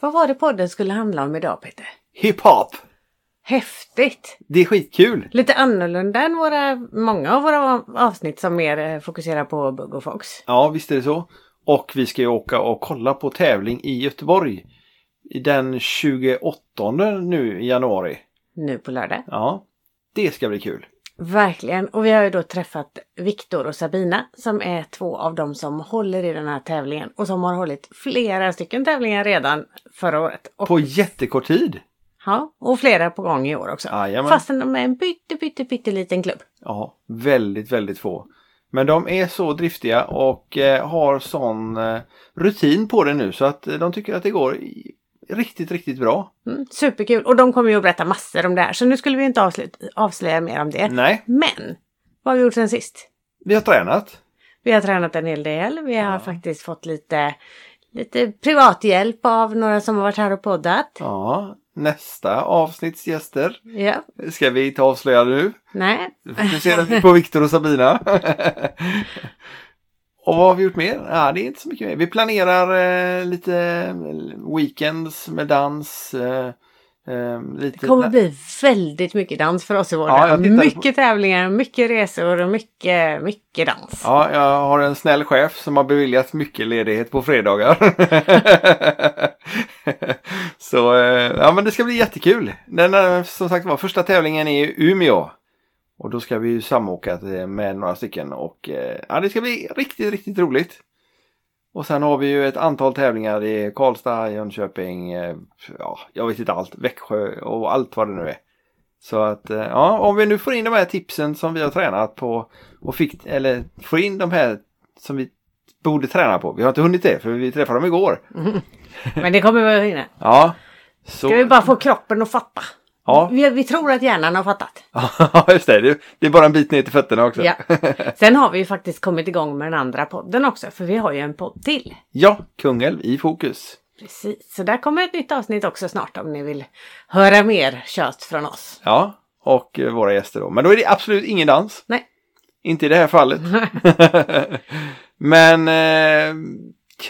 Vad var det podden skulle handla om idag Peter? Hiphop! Häftigt! Det är skitkul! Lite annorlunda än våra, många av våra avsnitt som mer eh, fokuserar på Bugg och Fox. Ja, visst är det så. Och vi ska ju åka och kolla på tävling i Göteborg. Den 28 nu i januari. Nu på lördag. Ja, det ska bli kul. Verkligen. Och vi har ju då träffat Viktor och Sabina som är två av dem som håller i den här tävlingen och som har hållit flera stycken tävlingar redan förra året. Och, På jättekort tid. ja, och flera på gång i år också. Jajamän. Fastän de är en pytte, pytte, pytte liten klubb. Ja, väldigt, väldigt få. Men de är så driftiga och eh, har sån eh, rutin på det nu så att eh, de tycker att det går riktigt, riktigt bra. Mm, superkul. Och de kommer ju att berätta massor om det här. Så nu skulle vi inte avslöja, avslöja mer om det. Nej, Men vad har vi gjort sen sist? vi har tränat. Vi har tränat en hel del. Vi har faktiskt fått lite, lite privat hjälp av några som har varit här och poddat. Ja, nästa avsnitts gäster Ja. ska vi inte avslöja nu. Nej. Fokuserar vi på Viktor och Sabina. och vad har vi gjort mer? Ja, det är inte så mycket mer. Vi planerar eh, lite weekends med dans. Eh, eh, lite Det kommer bli väldigt mycket dans för oss i vår Ja, tittade på- Mycket tävlingar, mycket resor och mycket, mycket dans. Ja, jag har en snäll chef som har beviljat mycket ledighet på fredagar. så eh, ja, men det ska bli jättekul. Den är, som sagt var första tävlingen är i Umeå. Och då ska vi ju samåka till- med några stycken och eh, ja, det ska bli riktigt, riktigt roligt. Och sen har vi ju ett antal tävlingar i Karlstad, Jönköping, eh, ja, jag vet inte allt, Växjö och allt vad det nu är. Så att eh, ja, om vi nu får in de här tipsen som vi har tränat på och fick, eller får in de här som vi borde träna på. Vi har inte hunnit det för vi träffade dem igår. Men det kommer vi hinna. Ja. Så, Ska vi bara få kroppen att fatta? Ja. Vi, vi tror att hjärnan har fattat. ja, just det. det. Är bara en bit ner till fötterna också. Ja. Sen har vi ju faktiskt kommit igång med den andra podden också. För vi har ju en podd till. ja, Kungälv i fokus. Precis. Så där kommer ett nytt avsnitt också snart om ni vill höra mer kött från oss. Ja, och eh, våra gäster då. Men då är det absolut ingen dans. Nej. Inte i det här fallet. men eh,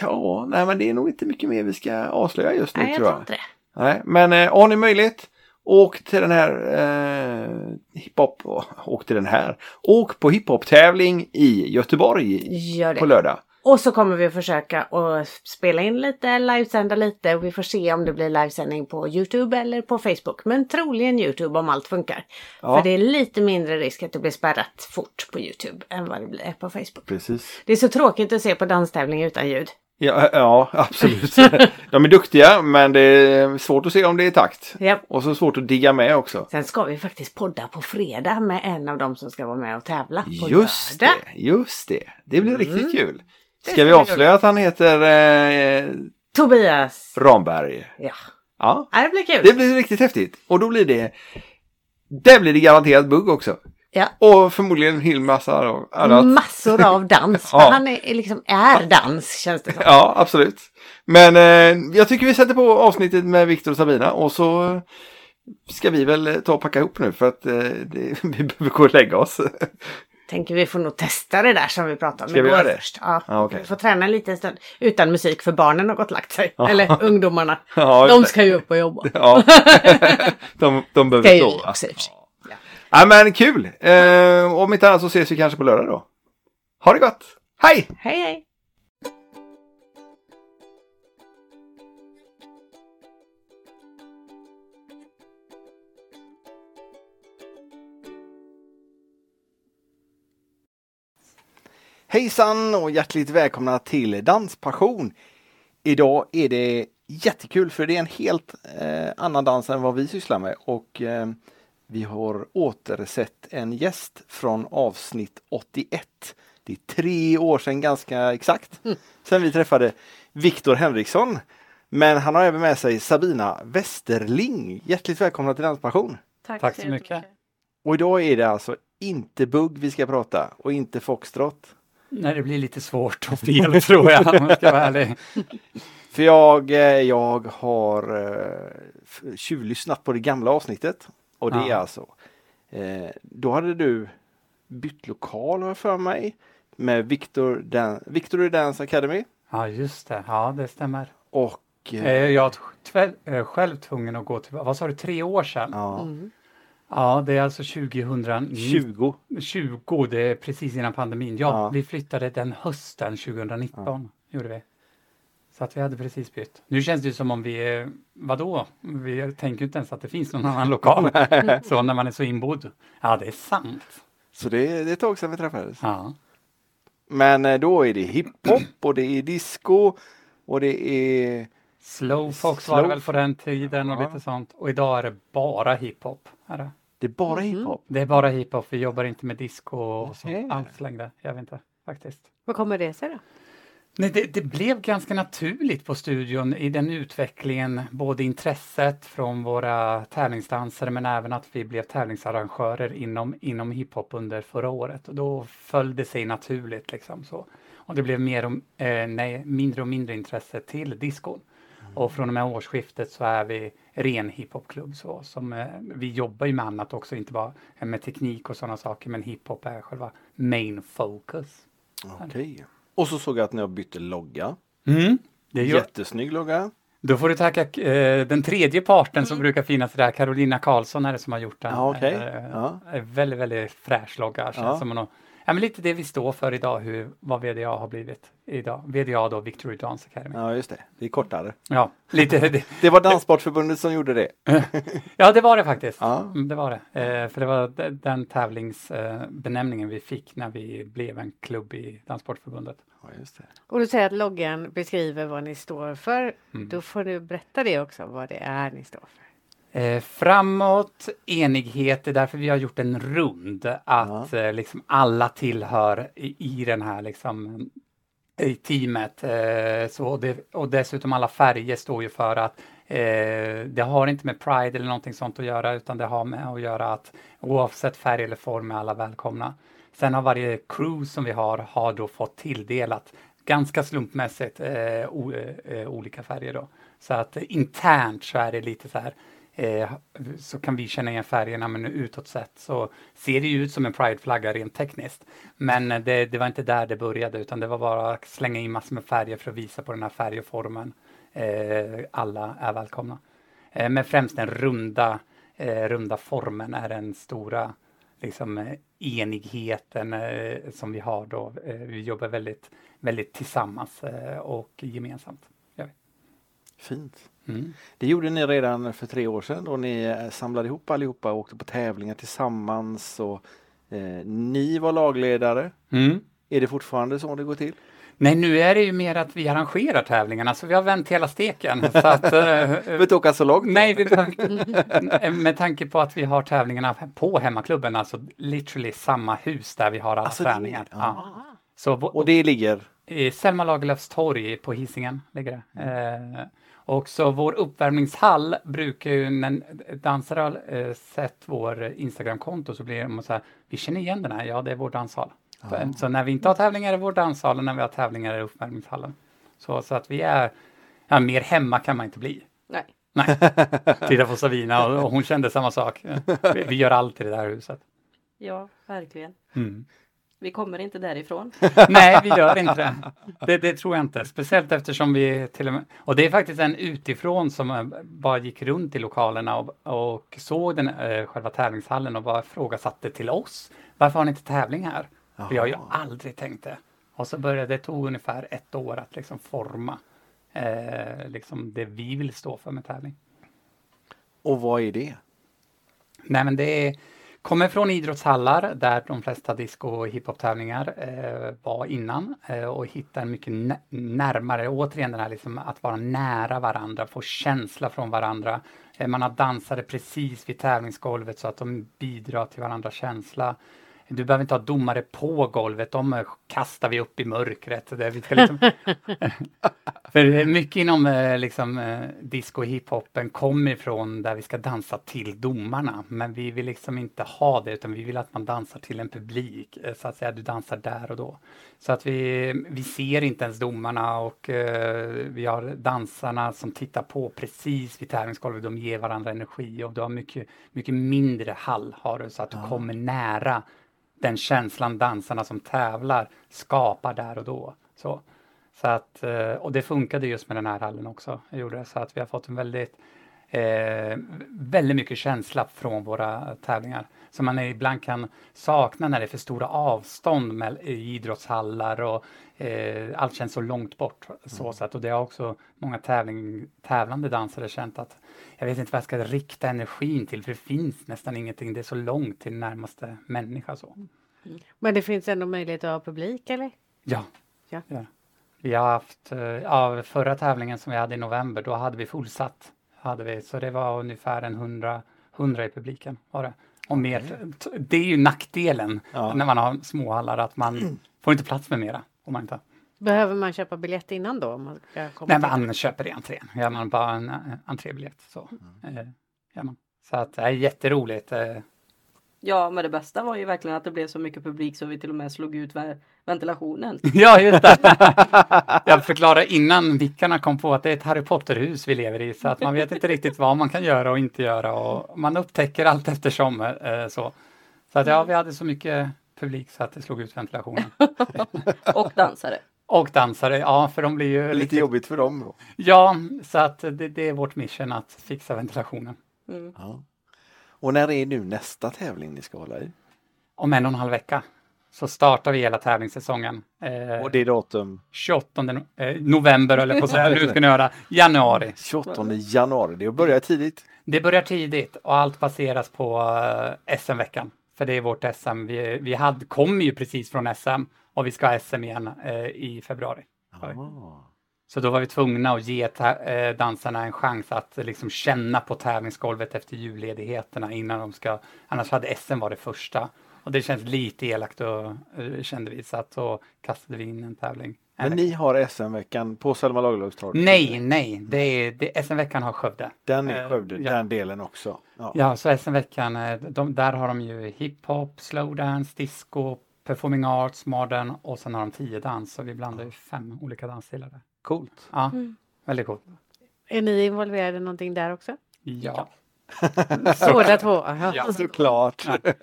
ja, nej men det är nog inte mycket mer vi ska avslöja just nu Nej, jag tror tror jag. inte det. Nej, men eh, har ni möjlighet Åk till den här eh, hiphop, åk till den här. Åk på hiphop-tävling i Göteborg Gör på lördag. Och så kommer vi försöka att spela in lite, livesända lite och vi får se om det blir livesändning på Youtube eller på Facebook. Men troligen Youtube om allt funkar. Ja. För det är lite mindre risk att det blir spärrat fort på Youtube än vad det blir på Facebook. Precis. Det är så tråkigt att se på danstävling utan ljud. Ja, ja, absolut. De är duktiga men det är svårt att se om det är i takt. Japp. Och så svårt att digga med också. Sen ska vi faktiskt podda på fredag med en av dem som ska vara med och tävla på Just lördag. det, just det. Det blir riktigt Mm. kul. Det Ska ska vi avslöja att han heter eh, Tobias. Ramberg? Ja. Ja, ja, det blir kul. det blir riktigt häftigt. Och då blir det där blir det garanterat bugg också. Ja. Och förmodligen en hel massa av annat. Massor av dans. Ja. han är liksom är dans känns det som. Ja, absolut. Men eh, jag tycker vi sätter på avsnittet med Viktor och Sabina och så ska vi väl eh, ta och packa ihop nu för att eh, det, vi behöver gå och lägga oss. Tänker vi får nog testa det där som vi pratade om Ska vi igår göra det? först. Ja, Ja, okej. Vi får träna en liten stund utan musik för barnen har gått och lagt sig. Ja. Eller ungdomarna. Ja, De ska ju upp och jobba. ja. de, de behöver sova. Ja. Men kul! Eh, om inte annat så ses vi kanske på lördag då. Ha det gott! Hej! Hej hej! Hejsan och hjärtligt välkomna till Danspassion! Idag är det jättekul för det är en helt eh, annan dans än vad vi sysslar med och eh, vi har återsett en gäst från avsnitt 81. Det är tre år sedan ganska exakt sedan vi träffade Viktor Henriksson. Men han har även med sig Sabina Westerling. Hjärtligt välkomna till Danspassion! Tack så mycket. Och idag är det alltså inte bugg vi ska prata och inte foxtrot. Nej, det blir lite svårt och fel tror jag om jag ska vara ärlig. För jag, eh, jag har eh, tjuvlyssnat på det gamla avsnittet. Och det Ja. är alltså, eh, då hade du bytt lokal har för mig. Med Victor, Dan- Victory Dance Academy. Ja, just det. Ja, det stämmer. Och Eh, eh, Jag tväl, eh, själv tvungen att gå till, vad sa du, tre år sedan? Ja. Mm. Ja, det är alltså 2020. 20. 20, det är precis innan pandemin. Ja, Ja. vi flyttade den hösten 2019. Gjorde vi. Så att vi hade precis bytt. Nu känns det ju som om vi är, vadå? Vi tänker inte ens att det finns någon annan lokal. så när man är så inbodd. Ja, det är sant. Så det, är- det är ett tag sedan vi träffades. Ja. Men eh, då är det hiphop och det är disco och det är... Slowfox var det Slow- väl på den tiden och Ja. lite sånt. Och idag är det bara hiphop. Är det? Det är bara Mhm. hiphop. det är bara hiphop. Vi jobbar inte med disco och Okej. sånt alls längre. Jag vet inte faktiskt. Vad kommer det sig då? Nej, det, det blev ganska naturligt på studion i den utvecklingen, både intresset från våra tävlingsdansare men även att vi blev tävlingsarrangörer inom, inom hiphop under förra året. Och då föll det sig naturligt. Liksom, så. Och det blev mer och, eh, nej, mindre och mindre intresse till discon. Och från och med årsskiftet så är vi ren hiphopklubb. Så, som, eh, vi jobbar ju med annat också, inte bara eh, med teknik och sådana saker, men hiphop är själva main focus. Okej. Och så såg jag att ni har bytt logga. Mm, det gör, Jättesnygg logga. Då får du tacka eh, den tredje parten som brukar finnas där, Carolina Karlsson är det som har gjort den. Ja, okej. Eh, Ja. Väldigt, väldigt fräsch logga. Ja. som någon, ja, men lite det vi står för idag, hur, vad VDA har blivit idag. VDA då, Victory Dance Academy. Ja, Ja, just det. Det är kortare. lite, det, Det var Danssportförbundet som gjorde det. ja, det var det faktiskt. Ja. Mm, Det var det. Eh, för det var de- den tävlingsbenämningen vi fick när vi blev en klubb i Danssportförbundet. Ja, just det. Och du säger att loggan beskriver vad ni står för. Mm. Då får du berätta det också, vad det är ni står för. Eh, framåt, enighet, det är därför vi har gjort en rund. Att eh, liksom alla tillhör i, i den här liksom, i teamet. Eh, så det, och dessutom alla färger står ju för att det har inte med Pride eller någonting sånt att göra utan det har med att göra att oavsett färg eller form är alla välkomna. Sen har varje crew som vi har, har då fått tilldelat ganska slumpmässigt olika färger då. Så att internt så är det lite så här eh, så kan vi känna igen färgerna men utåt sett så ser det ju ut som en prideflagga rent tekniskt. Men eh, det, det var inte där det började utan det var bara att slänga in massor med färger för att visa på den här färgformen. Eh, alla är välkomna. Eh, men främst den runda, eh, runda formen är den stora liksom, eh, enigheten eh, som vi har då. Eh, vi jobbar väldigt, väldigt tillsammans eh, och gemensamt. Fint. Mm. Det gjorde ni redan för tre år sedan då ni eh, samlade ihop allihopa och åkte på tävlingar tillsammans. Och, eh, ni var lagledare. Mm. Är det fortfarande så det går till? Nej, nu är det ju mer att vi arrangerar tävlingarna, så vi har vänt hela steken. Så att, eh, Behöver inte åka så långt. nej, vi behöver- med tanke på att vi har tävlingarna på hemmaklubben, alltså literally samma hus där vi har alla Alltså, det träningar. ja. Ja. Så Och det ligger? i Selma Lagerlöfs torg på Hisingen ligger det. Eh, och så vår uppvärmningshall brukar ju, när dansare har eh, sett vår Instagramkonto så blir de så här, vi känner igen den här, ja det är vår danshall. För- Så när vi inte har tävlingar är det vår danshall och när vi har tävlingar är det uppvärmningshallen. Så, så att vi är, ja mer hemma kan man inte bli. Nej. Nej, titta på Savina och, och hon kände samma sak. Vi, vi gör allt i det där huset. Ja, verkligen. Mm. Vi kommer inte därifrån. Nej, vi gör inte det. det. Det tror jag inte. Speciellt eftersom vi till och med... Och det är faktiskt en utifrån som eh, bara gick runt i lokalerna och, och såg den, eh, själva tävlingshallen och bara frågasatte till oss. Varför har ni inte tävling här? För jag har ju aldrig tänkt det. Och så började det tog ungefär ett år att liksom forma eh, liksom det vi vill stå för med tävling. Och vad är det? Nej, men det är, kommer från idrottshallar där de flesta disco och hiphop-tävlingar eh, var innan eh, och hittar mycket närmare, återigen den här liksom att vara nära varandra, få känsla från varandra. Eh, man har dansare precis vid tävlingsgolvet så att de bidrar till varandras känsla. Du behöver inte ha domare på golvet, de kastar vi upp i mörkret. Det, vi ska liksom, för mycket inom eh, liksom, eh, disco och hiphopen kommer ifrån där vi ska dansa till domarna. Men vi vill liksom inte ha det utan vi vill att man dansar till en publik. eh, Så att säga, du dansar där och då. Så att vi, vi ser inte ens domarna och eh, vi har dansarna som tittar på precis vid tävlingsgolvet. De ger varandra energi och du har mycket, mycket mindre hall har du så att du kommer nära den känslan dansarna som tävlar skapar där och då. Så, Så att, eh, och det funkade just med den här hallen också. Jag gjorde det, så att vi har fått en väldigt, eh, väldigt mycket känsla från våra tävlingar. Som man ibland kan sakna när det är för stora avstånd med, i idrottshallar och eh, allt känns så långt bort. Så sätt. Och det har också många tävling, tävlande dansare känt att jag vet inte vad jag ska rikta energin till för det finns nästan ingenting. Det är så långt till närmaste människa. Så. Men det finns ändå möjlighet att ha publik eller? Ja. Ja. Vi har haft, eh, ja, förra tävlingen som vi hade i november, då hade vi fullsatt. Hade vi, så det var ungefär en 100, 100 i publiken. Var det. Och mer, det är ju nackdelen Ja. när man har småhallar, att man får inte plats med mera. Om man inte. Behöver man köpa biljett innan då? Om man ska komma Nej, man köper i entrén. Gör man bara en entrébiljett så eh, gör man. Så att det är jätteroligt. Eh, Ja, men det bästa var ju verkligen att det blev så mycket publik så vi till och med slog ut ve- ventilationen. Ja, just det. Jag förklarade innan vickarna kom på att det är ett Harry Potter-hus vi lever i, så att man vet inte riktigt vad man kan göra och inte göra och man upptäcker allt eftersom. Eh, så så att, ja, vi hade så mycket publik så att det slog ut ventilationen. Och dansare. Och dansare, ja, för de blir ju Lite riktigt... jobbigt för dem. Då. Ja, så att det, det är vårt mission att fixa ventilationen. Mm. Ja. Och när är nu nästa tävling ni ska hålla i? Om en och en halv vecka så startar vi hela tävlingssäsongen. Eh, Och det är datum 28 no- eh, november, eller på säga, nu ska ni höra, januari. 28 januari. Det börjar tidigt. Det börjar tidigt och allt baseras på eh, SM-veckan. För det är vårt SM. Vi, vi hade, kom ju precis från SM och vi ska ha SM igen eh, i februari. Ah. Så då var vi tvungna att ge ta- eh, dansarna en chans att eh, liksom känna på tävlingsgolvet efter julledigheterna innan de ska, annars hade SM varit första. Och det känns lite elakt och eh, kände vi, så att då kastade vi in en tävling. En Men ni har SM-veckan på Selma Lagerlöfstorg? Nej, nej, det är, det, SM-veckan har Skövde. Den är Skövde, ja. den delen också. Ja. Ja, så SM-veckan, de, där har de ju hiphop, slowdance, disco, performing arts, modern och sen har de tio dans. Så vi blandar ju fem olika dansstilar där. Coolt. Ja, väldigt coolt. Är ni involverade i någonting där också? Ja. Båda två? Ja. Såklart. Ja.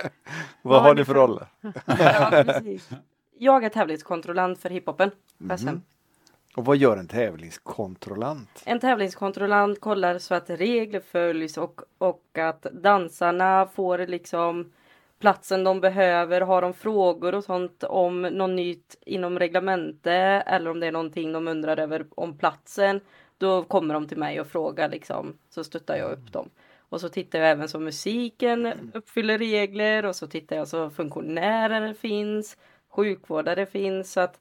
Vad har ni för roller? Ja, precis. Jag är tävlingskontrollant för hiphopen SM. Och vad gör en tävlingskontrollant? En tävlingskontrollant kollar så att regler följs och, och att dansarna får liksom platsen de behöver. Har de frågor och sånt om något nytt inom reglemente eller om det är någonting de undrar över om platsen. Då kommer de till mig och frågar liksom så stöttar jag upp dem. Och så tittar jag även så musiken uppfyller regler och så tittar jag så funktionärer finns, sjukvårdare finns. Så att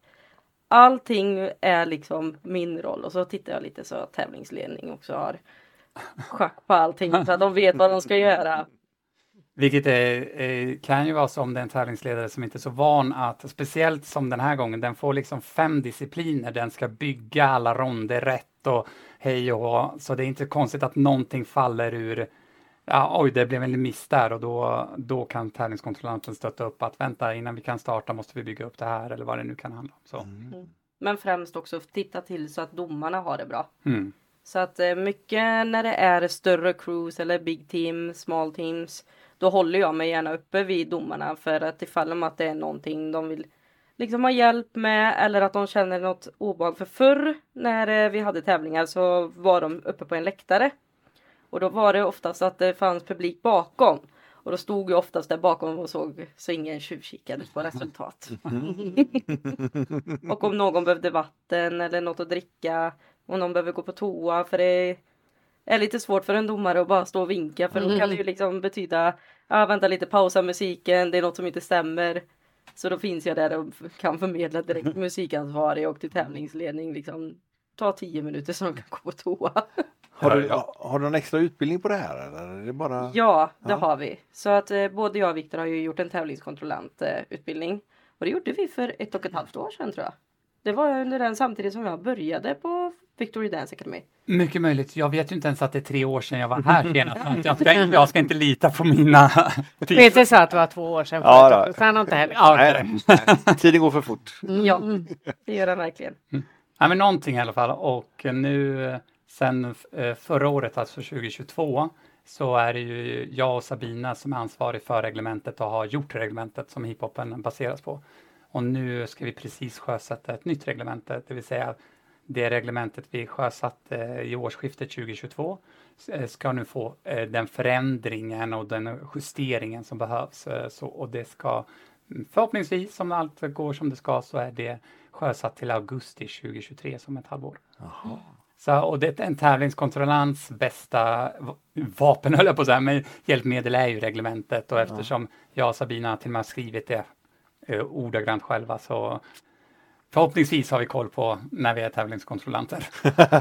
allting är liksom min roll och så tittar jag lite så att tävlingsledning också har schack på allting så att de vet vad de ska göra. Vilket är, kan ju vara så om det är en tävlingsledare som inte är så van att, speciellt som den här gången, den får liksom fem discipliner, den ska bygga alla ronder rätt och hej och hå. Så det är inte konstigt att någonting faller ur, ja oj det blev en miss där och då, då kan tävlingskontrollanten stötta upp att vänta innan vi kan starta måste vi bygga upp det här eller vad det nu kan handla om. Så. Men främst också titta till så att domarna har det bra. Mm. Så att eh, mycket när det är större crews eller big team, small teams. Då håller jag mig gärna uppe vid domarna för att ifall om att det är någonting de vill liksom ha hjälp med eller att de känner något obehag. För förr när eh, vi hade tävlingar så var de uppe på en läktare. Och då var det oftast att det fanns publik bakom. Och då stod jag oftast där bakom och såg så ingen tjuvkikade på resultat. och om någon behövde vatten eller något att dricka. Om någon behöver gå på toa för det är lite svårt för en domare att bara stå och vinka för då kan det ju liksom betyda ja vänta lite pausa musiken det är något som inte stämmer. Så då finns jag där och kan förmedla direkt musikansvarig och till tävlingsledning liksom ta tio minuter så de kan gå på toa. Har du, har du någon extra utbildning på det här eller är det bara? Ja, det Ja. har vi. Så att eh, både jag och Viktor har ju gjort en tävlingskontrollant eh. Och det gjorde vi för ett och ett halvt år sedan tror jag. Det var under den samtidigt som jag började på Victory Dance Academy. Mycket möjligt. Jag vet ju inte ens att det är tre år sedan jag var här senast. så Jag ska, jag ska inte lita på mina... Peter sa att det var två år sedan Ja, då. så han har inte heller. Ja, Nej, okej. nej. Tiden går för fort. Ja, det gör den verkligen. Ja, men någonting i alla fall. Och nu sen eh, förra året, alltså 2022, så är det ju jag och Sabina som är ansvarig för reglementet och har gjort reglementet som hiphopen baseras på. Och nu ska vi precis sjösätta ett nytt reglemente, det vill säga det reglementet vi sjösatte i årsskiftet 2022 eh, ska nu få eh, den förändringen och den justeringen som behövs. Eh, så, och det ska mm, förhoppningsvis, om allt går som det ska, så är det sjösatt till augusti 2023 som ett halvår. Jaha. Så, och det är en tävlingskontrollants bästa vapen, höll jag på att säga, men hjälpmedel är ju reglementet och eftersom jag och Sabina till och med har skrivit det eh, ordagrant själva så förhoppningsvis har vi koll på när vi är tävlingskontrollanter,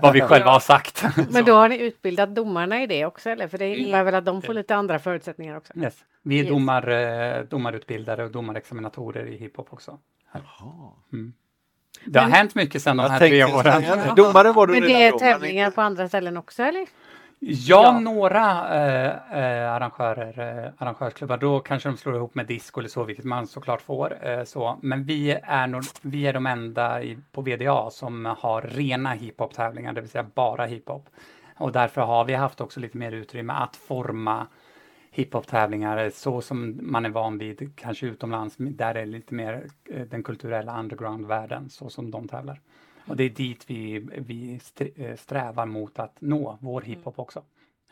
vad vi själva har sagt. Men då har ni utbildat domarna i det också eller? För det innebär väl att de får lite andra förutsättningar också? yes. Vi är Yes. domar, eh, domarutbildare och domarexaminatorer i hiphop också. Jaha. Det har Men- hänt mycket sedan de här tre åren. Domare var du Men det är tävlingar på andra ställen också eller? Ja, Ja. några eh, eh, arrangörer, eh, arrangörsklubbar, då kanske de slår ihop med disco eller så, vilket man såklart får. Eh, så. Men vi är, nog, vi är de enda i, på VDA som har rena hiphop-tävlingar, det vill säga bara hiphop. Och därför har vi haft också lite mer utrymme att forma hiphop-tävlingar eh, så som man är van vid, kanske utomlands, där det är lite mer eh, den kulturella underground-världen, så som de tävlar. Och det är dit vi, vi eh, strävar mot att nå vår hiphop också.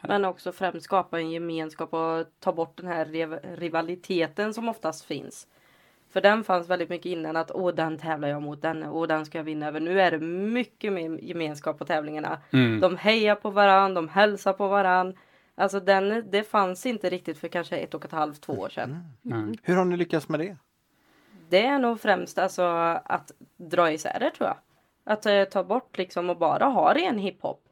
Men också främst skapa en gemenskap och ta bort den här riv- rivaliteten som oftast finns. För den fanns väldigt mycket innan att åh den tävlar jag mot den och den ska jag vinna över. Nu är det mycket mer gemenskap på tävlingarna. Mm. De hejar på varann, de hälsar på varann. Alltså den, det fanns inte riktigt för kanske ett och ett halvt, två år sedan. Mm. Hur har ni lyckats med det? Det är nog främst alltså att dra isär det tror jag. Att eh, ta bort liksom och bara ha ren hiphop.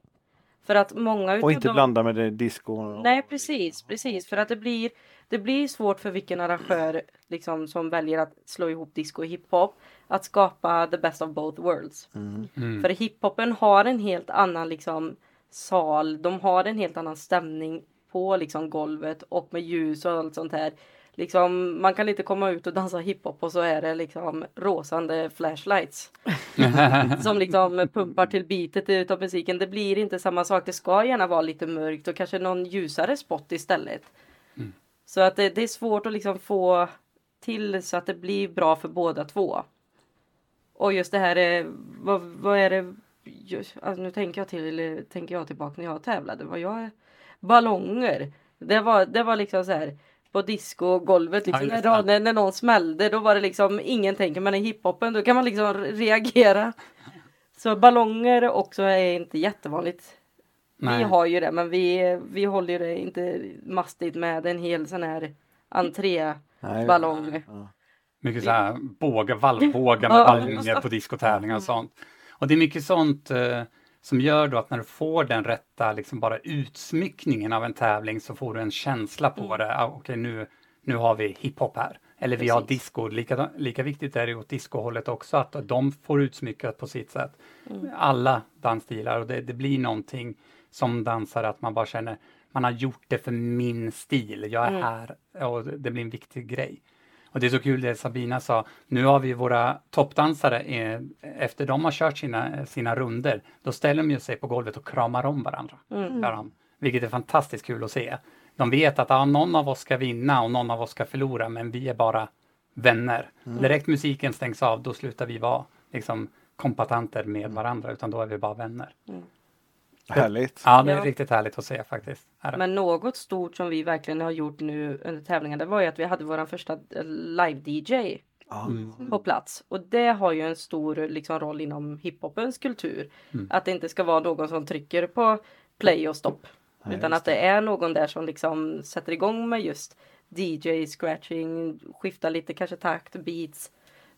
För att många Och inte dem- blanda med det disco? och- Nej precis, precis. För att det blir, det blir svårt för vilken arrangör liksom, som väljer att slå ihop disco och hiphop. Att skapa the best of both worlds. Mm. För hiphopen har en helt annan liksom, sal. De har en helt annan stämning på liksom, golvet och med ljus och allt sånt här. Liksom, man kan inte komma ut och dansa hiphop och så är det liksom rosande flashlights. som liksom pumpar till beatet utav musiken. Det blir inte samma sak. Det ska gärna vara lite mörkt och kanske någon ljusare spot istället. Så att det, det är svårt att liksom få till så att det blir bra för båda två. Och just det här, eh, vad, vad är det, just, alltså nu tänker jag till, tänker jag tillbaka när jag tävlade, vad jag, ballonger. Det var, det var liksom så här på discogolvet liksom, Ja, när, när, när någon smällde då var det liksom ingen tänker men i hiphopen då kan man liksom reagera. Så ballonger också är inte jättevanligt. Nej. Vi har ju det men vi, vi håller ju det inte mastigt med en hel sån här entréballong. Nej. Ja. Mycket så här båga, valvbågar med ballonger på diskotävlingar och sånt. Och det är mycket sånt eh, som gör då att när du får den rätta, liksom bara utsmyckningen av en tävling så får du en känsla på Mm. det. Ah, Okej, nu, nu har vi hiphop här. Eller vi har Precis. disco. Lika, lika viktigt är det åt discohållet också att de får utsmyckat på sitt sätt. Mm. Alla dansstilar och det, det blir någonting som dansare att man bara känner man har gjort det för min stil. Jag är Mm. här och det blir en viktig grej. Och det är så kul det Sabina sa, nu har vi våra toppdansare, eh, efter de har kört sina, sina runder, då ställer de ju sig på golvet och kramar om varandra. Mm. De. Vilket är fantastiskt kul att se. De vet att ah, någon av oss ska vinna och någon av oss ska förlora, men vi är bara vänner. Direkt musiken stängs av, då slutar vi vara liksom, kompatanter med varandra, utan då är vi bara vänner. Härligt. Ja, det är Ja. riktigt härligt att se faktiskt. Men något stort som vi verkligen har gjort nu under tävlingen det var ju att vi hade våran första eh, live-DJ Ja. Mm. på plats. Och det har ju en stor liksom, roll inom hiphopens kultur. Mm. Att det inte ska vara någon som trycker på play och stopp. Nej, utan att det är någon där som liksom sätter igång med just DJ, scratching, skiftar lite kanske takt, beats.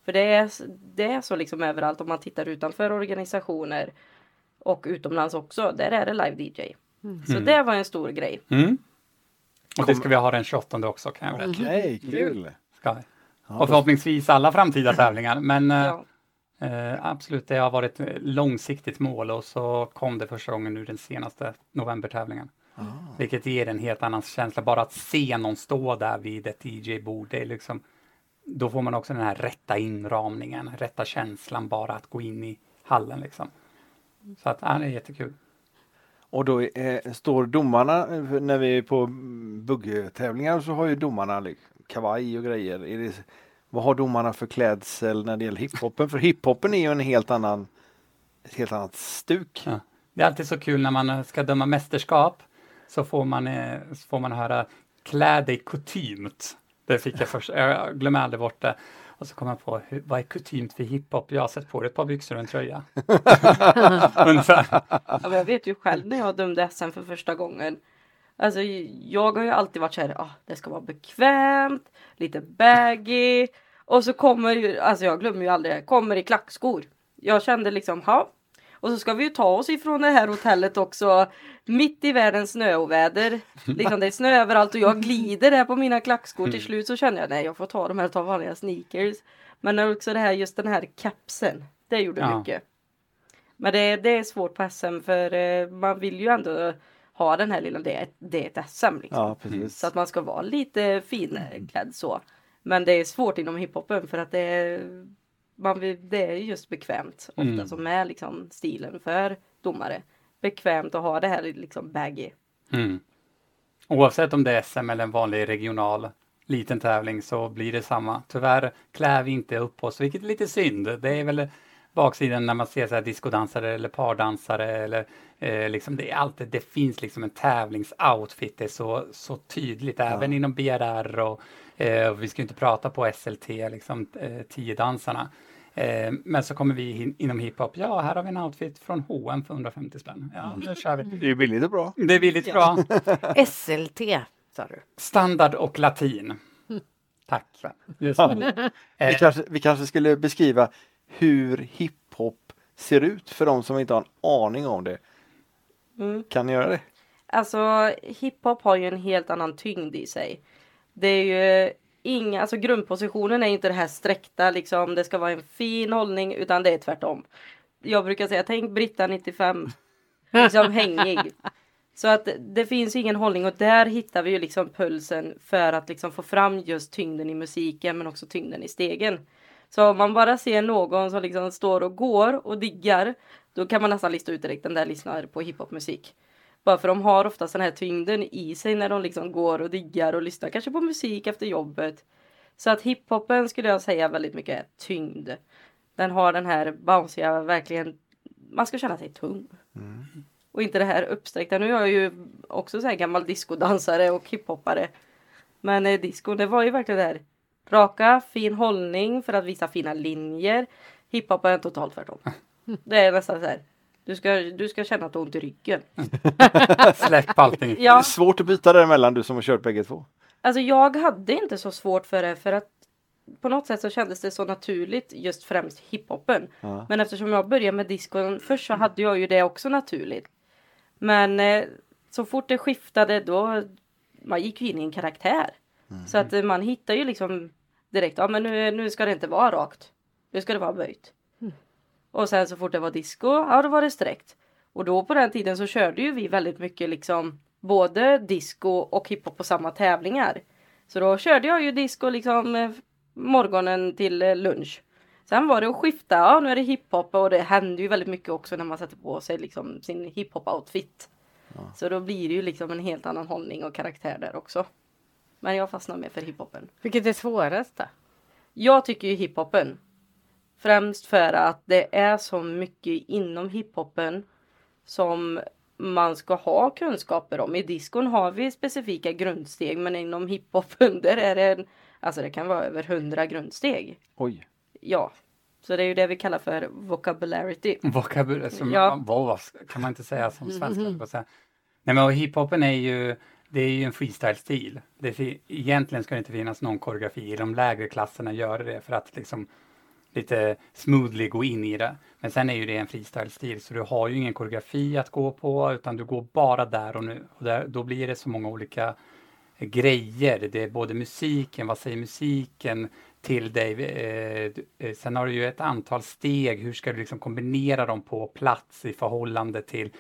För det är, det är så liksom överallt om man tittar utanför organisationer. Och utomlands också, där är det live-DJ. Så Mm. det var en stor grej. Mm. Och det ska vi ha den 28 också kan jag berätta. Okej, kul. Ska vi. Och förhoppningsvis alla framtida tävlingar. Men eh, Ja. eh, absolut, det har varit ett långsiktigt mål och så kom det första gången nu den senaste novembertävlingen. Ah. Vilket ger en helt annan känsla. Bara att se någon stå där vid ett DJ-bord, det är liksom då får man också den här rätta inramningen, rätta känslan bara att gå in i hallen liksom. Så att, det är jättekul. Och då eh, står domarna, eh, när vi är på buggtävlingar så har ju domarna liksom kavaj och grejer. Är det vad har domarna för klädsel när det gäller hiphopen? För hiphopen är ju en helt annan, ett helt annat stuk. Ja. Det är alltid så kul när man ska döma mästerskap så får man, eh, så får man höra klä dig kutymt. Det fick jag först, jag glömmer aldrig bort det. Och så kom jag på, hur, vad är kutymt för hiphop? Jag har sett på dig ett par byxor och en tröja. Ungefär. Ja, jag vet ju själv när jag dömde SM för första gången. Alltså jag har ju alltid varit så här, ah, det ska vara bekvämt, lite baggy. Och så kommer ju, alltså jag glömmer ju aldrig kommer i klackskor. Jag kände liksom, ha. Och så ska vi ju ta oss ifrån det här hotellet också. Mitt i världens snöoväder. Liksom det är snö överallt och jag glider där på mina klackskor. Till slut så känner jag, nej jag får ta de här, ta vanliga sneakers. Men också det här, just den här kapsen. Det gjorde Ja. mycket. Men det, det är svårt på SM för eh, man vill ju ändå ha den här lilla, det är, det är ett SM liksom. Ja. Så att man ska vara lite finklädd så. Men det är svårt inom hiphopen för att det är, man vill, det är just bekvämt. Ofta Mm. som är liksom stilen för domare. Bekvämt att ha det här liksom baggy. Mm. Oavsett om det är SM eller en vanlig regional liten tävling så blir det samma. Tyvärr klär vi inte upp oss, vilket är lite synd. Det är väl baksidan när man ser så här discodansare eller pardansare eller eh, liksom det är alltid, det finns liksom en tävlingsoutfit, det är så, så tydligt även inom BRR och eh, och vi ska ju inte prata på SLT, liksom eh, tio dansarna. Eh, men så kommer vi in, inom hiphop, ja här har vi en outfit från H&M för 150 spänn. Ja, nu kör vi. Det är billigt och bra. Det är billigt bra. SLT sa du. Standard och latin. Tack. Just det. Vi Eh, kanske, vi kanske skulle beskriva hur hiphop ser ut för de som inte har en aning om det. Mm. Kan ni göra det? Alltså hiphop har ju en helt annan tyngd i sig. Det är ju inga, alltså grundpositionen är inte det här sträckta liksom, det ska vara en fin hållning utan det är tvärtom. Jag brukar säga, tänk Britta 95, liksom hängig. Så att det finns ingen hållning och där hittar vi ju liksom pulsen för att liksom få fram just tyngden i musiken men också tyngden i stegen. Så om man bara ser någon som liksom står och går och diggar då kan man nästan lista ut direkt den där lyssnar på hiphopmusik. Bara för de har oftast den här tyngden i sig när de liksom går och diggar och lyssnar kanske på musik efter jobbet. Så att hiphopen skulle jag säga väldigt mycket är tyngd. Den har den här bounciga, verkligen, man ska känna sig tung. Och inte det här uppsträckta. Nu är jag ju också så här gammal discodansare och hiphoppare. Men eh, disco, det var ju verkligen det här raka, fin hållning för att visa fina linjer. Hiphop är totalt tvärtom. Det är nästan så här. Du ska, du ska känna att du har ont i ryggen. släpp allting. Det Ja, är svårt att byta däremellan du som har kört bägge två. alltså jag hade inte så svårt för det för att på något sätt så kändes det så naturligt just främst hiphopen. Ja. Men eftersom jag började med discon först så hade jag ju det också naturligt. Men eh, så fort det skiftade då man gick ju in i en karaktär. Så att eh, man hittar ju liksom direkt, ja men nu, nu ska det inte vara rakt. Nu ska det vara böjt. Och sen så fort det var disco, ja då var det sträckt. Och då på den tiden så körde ju vi väldigt mycket liksom både disco och hiphop på samma tävlingar. Så då körde jag ju disco liksom eh, morgonen till eh, lunch. Sen var det att skifta, ja nu är det hiphop och det händer ju väldigt mycket också när man sätter på sig liksom sin hiphop-outfit. Så då blir det ju liksom en helt annan hållning och karaktär där också. Men jag fastnar mer för hiphopen. Vilket är svårast då? Jag tycker ju hiphopen. Främst för att det är så mycket inom hiphopen som man ska ha kunskaper om. I diskon har vi specifika grundsteg men inom hiphopen där är det en, alltså det kan vara över hundra grundsteg. Oj. Ja, så det är ju det vi kallar för vocabularity. Vokabulär, som, Ja. vad, vad kan man inte säga som svenska? mm. säga. Nej men hiphopen är ju, det är ju en freestyle-stil. Egentligen ska det inte finnas någon koreografi. I de lägre klasserna gör det för att liksom lite smoothly gå in i det. Men sen är ju det en freestyle-stil så du har ju ingen koreografi att gå på utan du går bara där och nu. Och där, då blir det så många olika grejer. Det är både musiken, vad säger musiken till dig? Eh, eh, sen har du ju ett antal steg. Hur ska du liksom kombinera dem på plats i förhållande till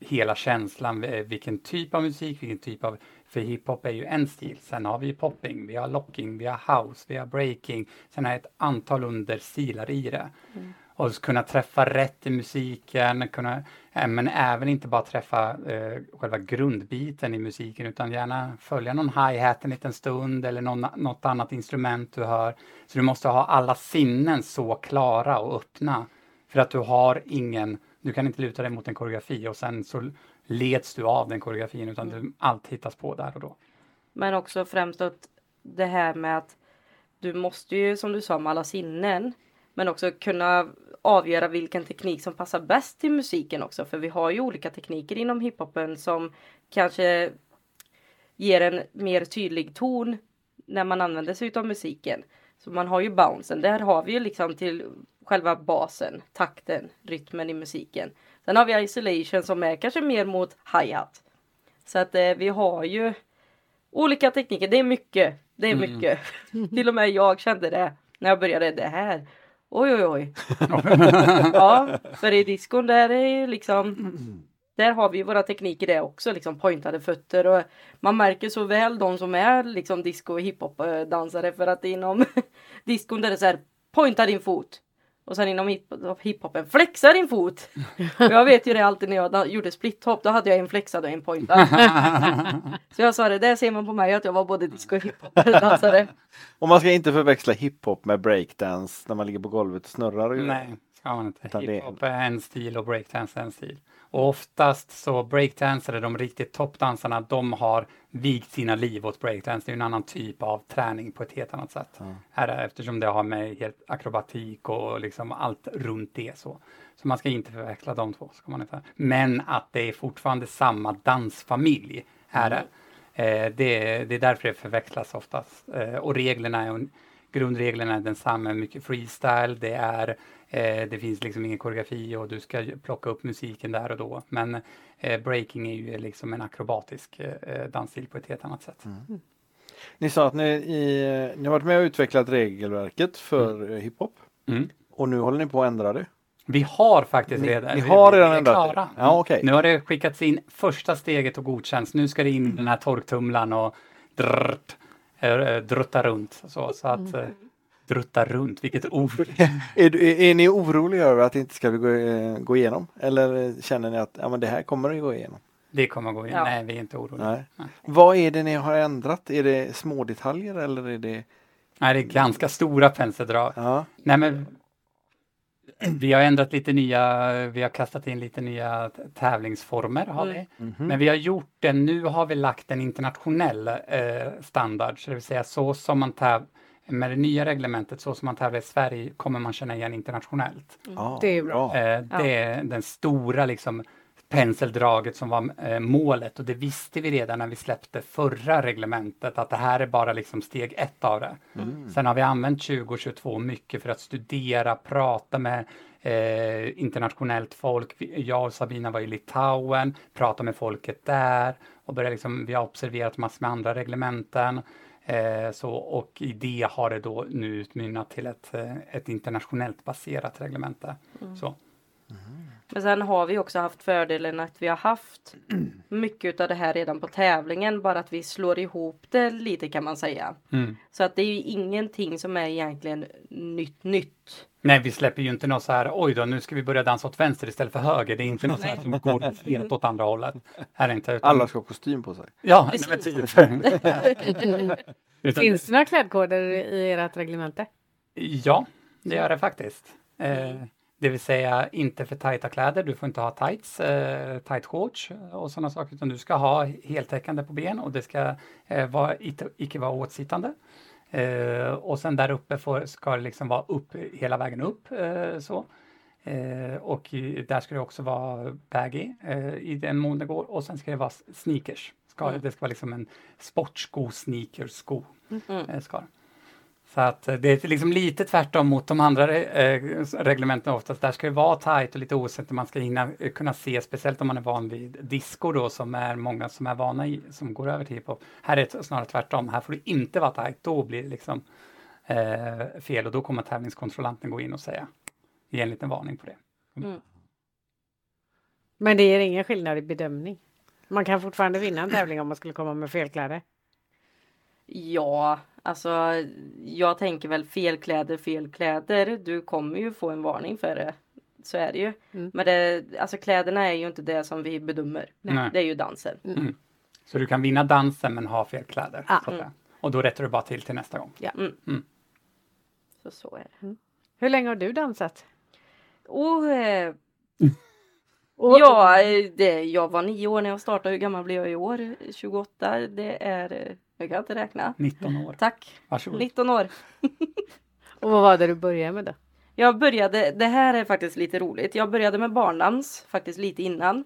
hela känslan? Eh, vilken typ av musik, vilken typ av... För hiphop är ju en stil. Sen har vi ju popping, vi har locking, vi har house, vi har breaking. Sen har jag ett antal understilar i det. Mm och kunna träffa rätt i musiken, kunna, men även inte bara träffa eh, själva grundbiten i musiken utan gärna följa någon hi-hat en liten stund eller någon, något annat instrument du hör. Så du måste ha alla sinnen så klara och öppna för att du har ingen, du kan inte luta dig mot en koreografi och sen så leds du av den koreografin utan du, allt hittas på där och då. Men också främst att det här med att du måste ju som du sa med alla sinnen men också kunna avgöra vilken teknik som passar bäst till musiken också för vi har ju olika tekniker inom hiphopen som kanske ger en mer tydlig ton när man använder sig av musiken. Så man har ju bouncen, där har vi ju liksom till själva basen, takten, rytmen i musiken. Sen har vi isolation som är kanske mer mot hi-hat. Så att eh, vi har ju olika tekniker, det är mycket. Det är Mm. mycket. Till och med jag kände det när jag började det här. Oj oj oj. ja, för i diskon där är ju liksom där har vi våra tekniker det också, liksom pointade fötter och man märker så väl de som är liksom disco och hiphop dansare för att inom diskon där är det så här pointa din fot och sen inom hip- hiphopen flexa din fot. Jag vet ju det alltid när jag gjorde splithopp, då hade jag en flexad och en pointad. så jag sa det, där ser man på mig att jag var både disco och hiphop-dansare. Och man ska inte förväxla hiphop med breakdance när man ligger på golvet och snurrar. Nej, ska man inte. Det- Hiphop är en stil och breakdance är en stil. Och oftast så breakdansare, de riktigt toppdansarna, de har vigt sina liv åt breakdance. Det är en annan typ av träning på ett helt annat sätt. Här är, eftersom det har med helt akrobatik och liksom allt runt det så. Så man ska inte förväxla de två. Ska man inte. Men att det är fortfarande samma dansfamilj är det. Eh, det, det är därför det förväxlas oftast. Eh, och reglerna är, grundreglerna är densamma, mycket freestyle, det är eh, det finns liksom ingen koreografi och du ska plocka upp musiken där och då. Men eh, breaking är ju liksom en akrobatisk eh, dansstil på ett helt annat sätt. Ni sa att ni, i, ni har varit med och utvecklat regelverket för eh, hiphop Mm. och nu håller ni på att ändra det. Vi har faktiskt Ni, redan, ni vi- har vi redan är ändrat klara. det? Ja, okej. Nu har det skickats in första steget och godkänts. Nu ska det in i den här torktumlaren och drrt, eh, drutta runt. Så, så att eh, drutta runt, vilket ord. Är, är, ni oroliga över att det inte ska gå, eh, gå igenom? Eller eh, känner ni att ja, men det här kommer att gå igenom? Det kommer att gå in. Ja. Nej, vi är inte oroliga. Nej. Nej. Vad är det ni har ändrat? Är det små detaljer eller är det... Nej, det är ganska stora penseldrag. Ja. Nej, men vi har ändrat lite nya, vi har kastat in lite nya tävlingsformer har vi. Mhm. Men vi har gjort det, nu har vi lagt en internationell eh, standard, så det vill säga så som man tävlar med det nya reglementet, så som man tävlar i Sverige, kommer man känna igen internationellt. Ja, Det är bra. Eh, det är den stora liksom, penseldraget som var eh, målet och det visste vi redan när vi släppte förra reglementet att det här är bara liksom steg ett av det. Sen har vi använt 2022 mycket för att studera, prata med eh, internationellt folk. Jag och Sabina var i Litauen, pratade med folket där och började liksom, vi har observerat massor med andra reglementen. Eh, så, och i det har det då nu utmynnat till ett, eh, ett internationellt baserat reglemente. Så. Men sen har vi också haft fördelen att vi har haft mycket av det här redan på tävlingen. Bara att vi slår ihop det lite kan man säga. Mm. Så att det är ju ingenting som är egentligen nytt nytt. Nej, vi släpper ju inte något så här, oj då, nu ska vi börja dansa åt vänster istället för höger. Det är inte något så här som går helt åt andra hållet. Här är inte, utan, Alla ska ha kostym på sig. Ja, men typ. Utan- Finns det några klädkoder i ert reglemente? Ja, det gör det faktiskt. Eh, det vill säga inte för tajta kläder, du får inte ha tights, eh, tight shorts och sådana saker, utan du ska ha heltäckande på ben och det ska eh, vara, icke, vara åtsittande. Eh, och sen där uppe får, ska det liksom vara upp hela vägen upp. Eh, så. Eh, och där ska det också vara baggy eh, i den mån det går och sen ska det vara sneakers. Ska, Det ska vara liksom en sportsko, sneakersko. Eh, ska. Så att det är liksom lite tvärtom mot de andra eh, reglementen oftast. Där ska det vara tajt och lite osäkert. Man ska hinna, eh, kunna se, speciellt om man är van vid disco då, som är många som är vana i, som går över till hiphop. Här är det snarare tvärtom. Här får det inte vara tajt. Då blir det liksom eh, fel och då kommer tävlingskontrollanten gå in och säga, ge en liten varning på det. Mm. Mm. Men det ger ingen skillnad i bedömning. Man kan fortfarande vinna en tävling om man skulle komma med fel kläder. Ja, alltså jag tänker väl fel kläder, fel kläder. Du kommer ju få en varning för det. Så är det ju. Mm. Men det, alltså kläderna är ju inte det som vi bedömer. Nej. Det är ju dansen. Så du kan vinna dansen men ha fel kläder. Ah. så säga. Och då rättar du bara till till nästa gång. Så så är det. Hur länge har du dansat? Och, eh, Och- ja, eh, det, jag var nio år när jag startade. Hur gammal blev jag i år? 28. Det är, eh, jag kan inte räkna. 19 år. Tack. Varsågod. 19 år. Och vad var det du började med då? Jag började, det här är faktiskt lite roligt. Jag började med barndans faktiskt lite innan.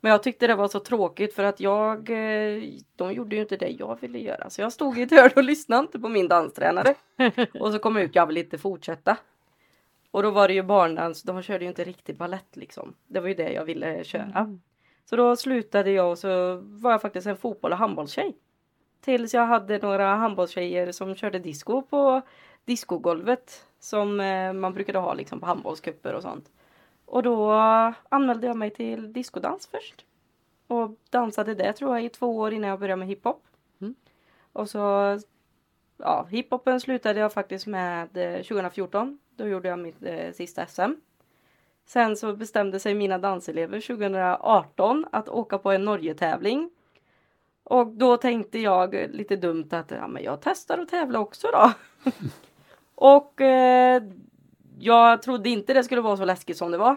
Men jag tyckte det var så tråkigt för att jag, eh, de gjorde ju inte det jag ville göra. Så jag stod i ett hörn och lyssnade inte på min danstränare. Och så kom jag ut, jag vill inte fortsätta. Och då var det ju barndans, de körde ju inte riktigt ballett liksom. Det var ju det jag ville köra. Så då slutade jag och så var jag faktiskt en fotboll och handbollstjej. Tills jag hade några handbollstjejer som körde disco på discogolvet. Som eh, man brukade ha liksom på handbollskupper och sånt. Och då anmälde jag mig till discodans först. Och dansade det tror jag i två år innan jag började med hiphop. Mm. Och så ja, hiphopen slutade jag faktiskt med eh, 2014. Då gjorde jag mitt eh, sista SM. Sen så bestämde sig mina danselever 2018 att åka på en Norge-tävling. Och då tänkte jag lite dumt att ja, men jag testar att tävla också då. och eh, jag trodde inte det skulle vara så läskigt som det var.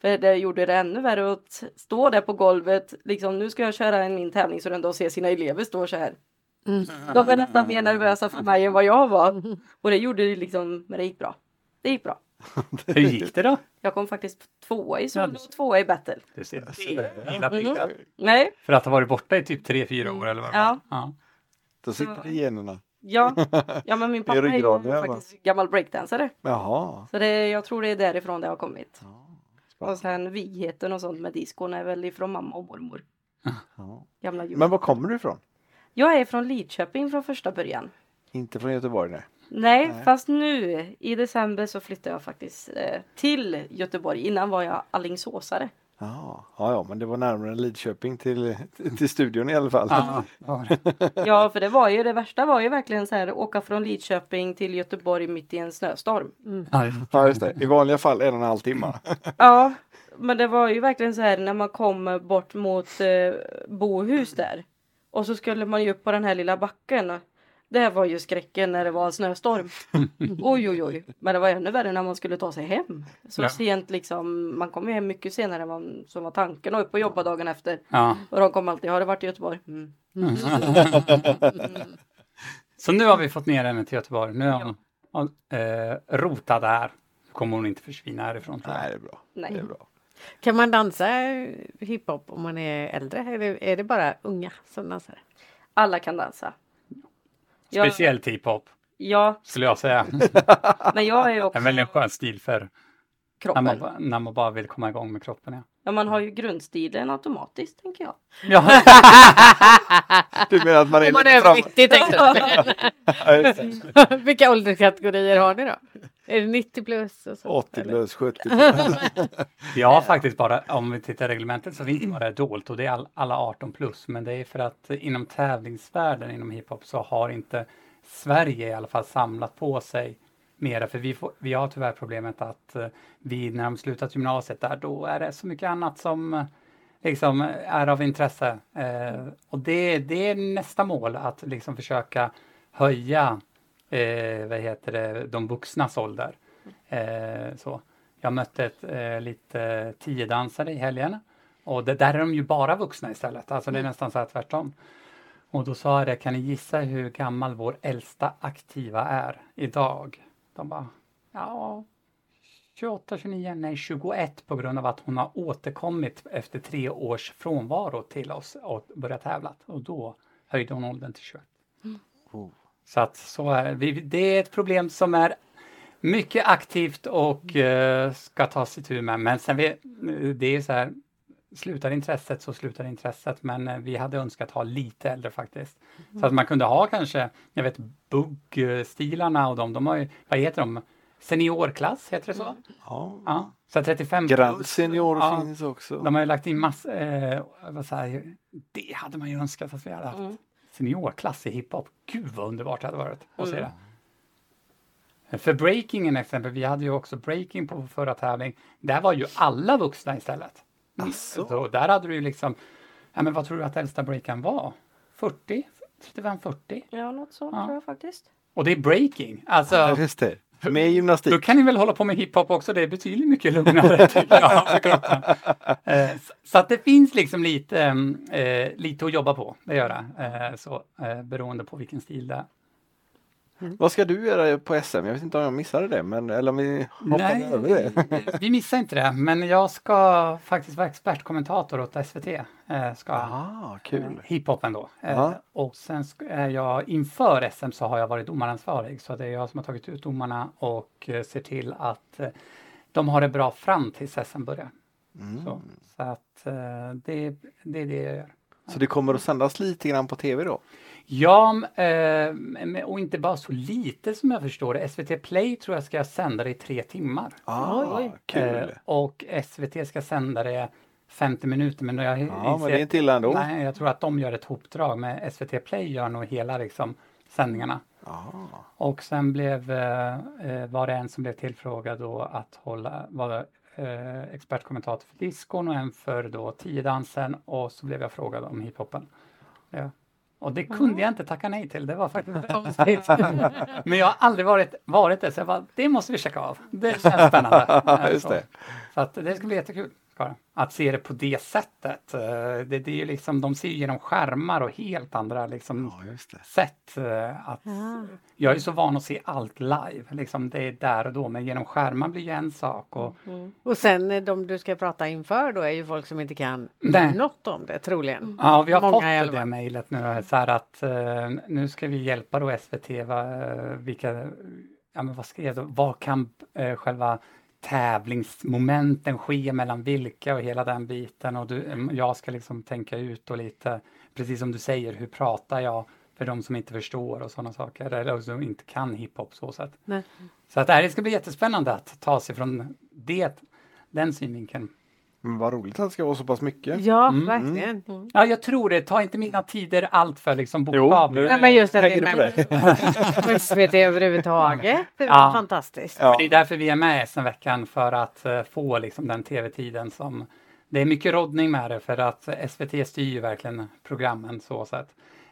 För det gjorde det ännu värre att stå där på golvet. Liksom, nu ska jag köra en min tävling så den då ser sina elever stå så här. Mm. De var nästan mer nervösa för mig än vad jag var. Och det gjorde det liksom, men det gick bra. Det gick bra. Hur gick det då? Jag kom faktiskt tvåa i solo det- och tvåa i battle. Du ser, illa prickat. Nej, För att ha varit borta i typ 3-4 år eller vad det Ja. ja. Då sitter det i generna. ja. ja men min Det är pappa är ju faktiskt gammal breakdansare. Jaha. Så det, jag tror det är därifrån det har kommit. Ja. Och sen vigheten och sånt med diskon är väl ifrån mamma och mormor. Ja. Gamla. Men var kommer du ifrån? Jag är från Lidköping från första början. Inte från Göteborg nej. Nej, Nej. fast nu i december så flyttade jag faktiskt eh, till Göteborg. Innan var jag Alingsåsare. Ja, ja, ja, men det var närmare Lidköping till, till studion i alla fall. Ja, ja. För det var ju det värsta var ju verkligen så här åka från Lidköping till Göteborg mitt i en snöstorm. Ja, Ja, just det. I vanliga fall en och en halv timme. Ja, men det var ju verkligen så här när man kom bort mot eh, Bohus där. Och så skulle man ju upp på den här lilla backen. Det var ju skräcken när det var snöstorm. Oj, oj, oj. Men det var ännu värre när man skulle ta sig hem. Så Ja. sent liksom. Man kom ju hem mycket senare än som var tanken och upp och jobba dagen efter. Ja. Och de kom alltid, har det varit i Göteborg? Mm. Så nu har vi fått ner henne till Göteborg. Nu är hon eh, rotad där. Så kommer hon inte försvinna härifrån. Nej, det är bra. Det är Nej. bra. Kan man dansa hiphop om man är äldre? Eller är det bara unga som dansar? Alla kan dansa. Speciellt hiphop ja, skulle jag säga. men jag är också En väldigt skön stil för när kroppen. man, ba- när man bara vill komma igång med kroppen. Ja. Ja, man har ju grundstilen automatiskt tänker jag. Ja, Du menar att man är Om man lite är fram... över 90 tänkte Ja, jag. Vilka ålderskategorier har ni då? Är det 90 plus? Och så, 80 eller? plus 70 plus. vi har faktiskt bara, om vi tittar i reglementet så finns det bara dolt och det är all, alla 18 plus. Men det är för att inom tävlingsvärlden inom hiphop så har inte Sverige i alla fall samlat på sig mera. För vi, får, vi har tyvärr problemet att eh, vi när de slutat gymnasiet där då är det så mycket annat som eh, liksom är av intresse. Eh, och det, det är nästa mål att liksom försöka höja eh, vad heter det, de vuxnas ålder. Eh, så. Jag mötte ett, eh, lite tiodansare i helgen och det, där är de ju bara vuxna istället. Alltså det är nästan så här tvärtom. Och då sa jag det, kan ni gissa hur gammal vår äldsta aktiva är idag? De bara, ja, 28, 29, nej 21 på grund av att hon har återkommit efter tre års frånvaro till oss och börjat tävla. Och då höjde hon åldern till 21. Oh. Så att så är vi, det är ett problem som är mycket aktivt och eh, ska tas itu med. Men sen vi, det är så här, slutar intresset så slutar intresset. Men eh, vi hade önskat ha lite äldre faktiskt. Så att man kunde ha kanske, jag vet Bugg-stilarna och de, de har ju, vad heter de? Seniorklass, heter det så? Ja. Ja, så 35 Grand plus. senior Ja. finns också. De har ju lagt in massor, eh, vad säger, det hade man ju önskat att vi hade haft. Mm. seniorklass i hiphop. Gud vad underbart det hade varit att se det. För breakingen exempel, vi hade ju också breaking på förra tävling. Där var ju alla vuxna istället. Asså? Så där hade du ju liksom, ja men vad tror du att äldsta breakaren var? 40? 35-40? Ja, något så Ja. tror jag faktiskt. Och det är breaking. Alltså, Ja, just det. Med gymnastik. då kan ni väl hålla på med hiphop också, det är betydligt mycket lugnare tycker jag för kroppen. Eh, så- att det finns liksom lite, eh, lite att jobba på, det gör det. Eh, så, beroende på vilken stil det är. Vad ska du göra på SM? Jag vet inte om jag missade det, men eller om vi hoppade över det. vi missar inte det, men jag ska faktiskt vara expertkommentator åt SVT. Eh, ska jag. Ah, kul. Hiphopen då. Eh, och sen är jag inför SM så har jag varit domaransvarig. Så det är jag som har tagit ut domarna och eh, ser till att eh, de har det bra fram tills SM börjar. Mm. Så, så att eh, det, det är det jag gör. Så det kommer att sändas lite grann på tv då? Ja, eh, och inte bara så lite som jag förstår det. SVT Play tror jag ska sända det i tre timmar. Ah, kul. Eh, och SVT ska sända det 50 minuter. Men jag Ja, men det är inte illa ändå. Nej, jag tror att de gör ett hopdrag. Men SVT Play gör nog hela liksom, sändningarna. Ah. Och sen blev, eh, var det en som blev tillfrågad då att hålla, vara eh, expertkommentator för diskon och en för då tiodansen och så blev jag frågad om hiphopen. Ja. Och det kunde jag inte tacka nej till, det var faktiskt konstigt. Men jag har aldrig varit, varit det, så jag bara, det måste vi checka av. Det känns spännande. Just det. Så att det ska bli jättekul. Det. Att se det på det sättet. Eh, Det, det är ju liksom, de ser ju genom skärmar och helt andra liksom, Ja, just det. sätt. eh, Att, Jag är så van att se allt live, liksom det är där och då, men genom skärmar blir ju en sak. Och, Och sen eh, de du ska prata inför då är ju folk som inte kan Nej. något om det troligen. Ja, vi har Många fått alla det mejlet nu så här att nu ska vi hjälpa då SVT, va, vilka, ja men vad skrev de, vad kan eh, själva tävlingsmomenten ske mellan vilka och hela den biten och du, mm, jag ska liksom tänka ut och lite, precis som du säger, hur pratar jag för de som inte förstår och sådana saker, eller som inte kan hiphop så sätt. Nej. Så att det här ska bli jättespännande att ta sig från det, den synvinkeln. Men vad roligt att det ska vara så pass mycket. Ja, Mm. verkligen. Ja, jag tror det. Ta inte mina tider allt för liksom Jo, bokstavligt. nu- Nej, men just att det Hänger är du på det? med SVT överhuvudtaget. Det är Ja. fantastiskt. Ja. Det är därför vi är med SM-veckan för att eh, få liksom den tv-tiden som det är mycket roddning med det för att SVT styr ju verkligen programmen så sätt.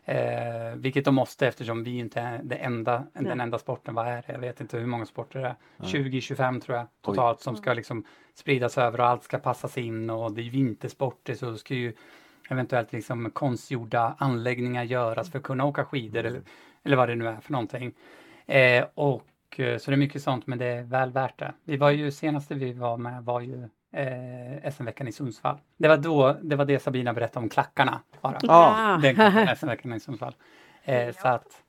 Eh, vilket de måste eftersom vi inte är det enda, den enda sporten. Vad är det? Jag vet inte hur många sporter det är. 20-25 tror jag totalt som ska liksom spridas över och allt ska passas in och det är vintersporter så ska ju eventuellt liksom konstgjorda anläggningar göras för att kunna åka skidor eller, eller vad det nu är för någonting. Eh, och eh, så det är mycket sånt men det är väl värt det. Vi var ju senaste vi var med var ju eh, SM-veckan i Sundsvall. Det var då, det var det Sabina berättade om klackarna bara. Ja. Den SM-veckan i Sundsvall. Eh, så att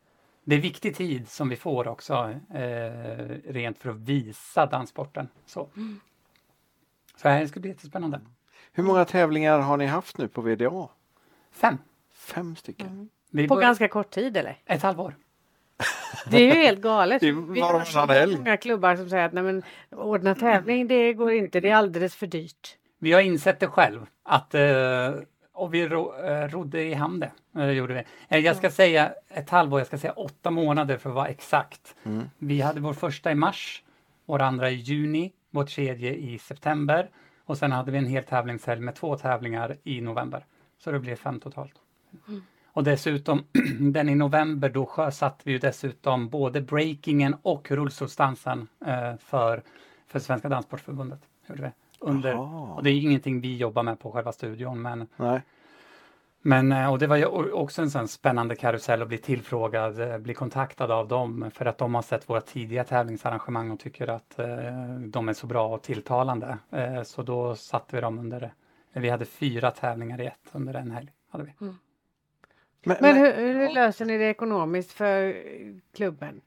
det är viktig tid som vi får också eh, rent för att visa danssporten. Så. Så det här ska bli jättespännande. Hur många tävlingar har ni haft nu på VDA? Fem. Fem stycken. Vi På ganska kort tid eller? Ett halvår. Det är ju helt galet. Det är Vi var och har helg. många klubbar som säger att nej, men, ordna tävling det går inte, det är alldeles för dyrt. Vi har insett det själv att eh, och vi ro, eh, rodde i hamn det. Gjorde vi. Eh, jag ska säga ett halvår, jag ska säga åtta månader för att vara exakt. Vi hade vår första i mars, vår andra i juni, vår tredje i september och sen hade vi en hel tävlingshelg med två tävlingar i november. Så det blev fem totalt. Och dessutom den i november då sjösatte vi ju dessutom både breakingen och rullstolsdansen eh, för, för Svenska. Gjorde vi. Under, och det är ingenting vi jobbar med på själva studion men, Nej. men eh, och det var ju också en sån spännande karusell att bli tillfrågad, eh, bli kontaktad av dem för att de har sett våra tidiga tävlingsarrangemang och tycker att eh, de är så bra och tilltalande. Eh, så då satte vi dem under, vi hade fyra tävlingar i ett under en helg. Hade vi. Men, Men men, hur, hur löser ni det ekonomiskt för klubben?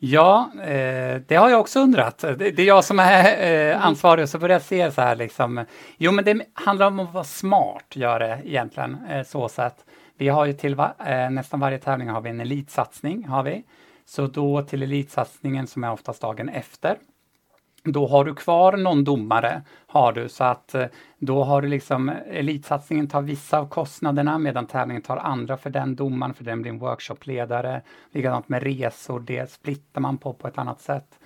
Ja, eh, det har jag också undrat. Det, det är jag som är eh, ansvarig och så börjar jag se så här liksom. Jo, men det handlar om att vara smart, gör det egentligen, eh, så sätt. Vi har ju till va, eh, nästan varje tävling har vi en elitsatsning, har vi. Så då till elitsatsningen som är oftast dagen efter. Då har du kvar någon domare, har du, så att eh, då har du liksom elitsatsningen tar vissa av kostnaderna medan tävlingen tar andra för den domaren, för den blir en workshopledare. Likadant med resor, det splittar man på på ett annat sätt.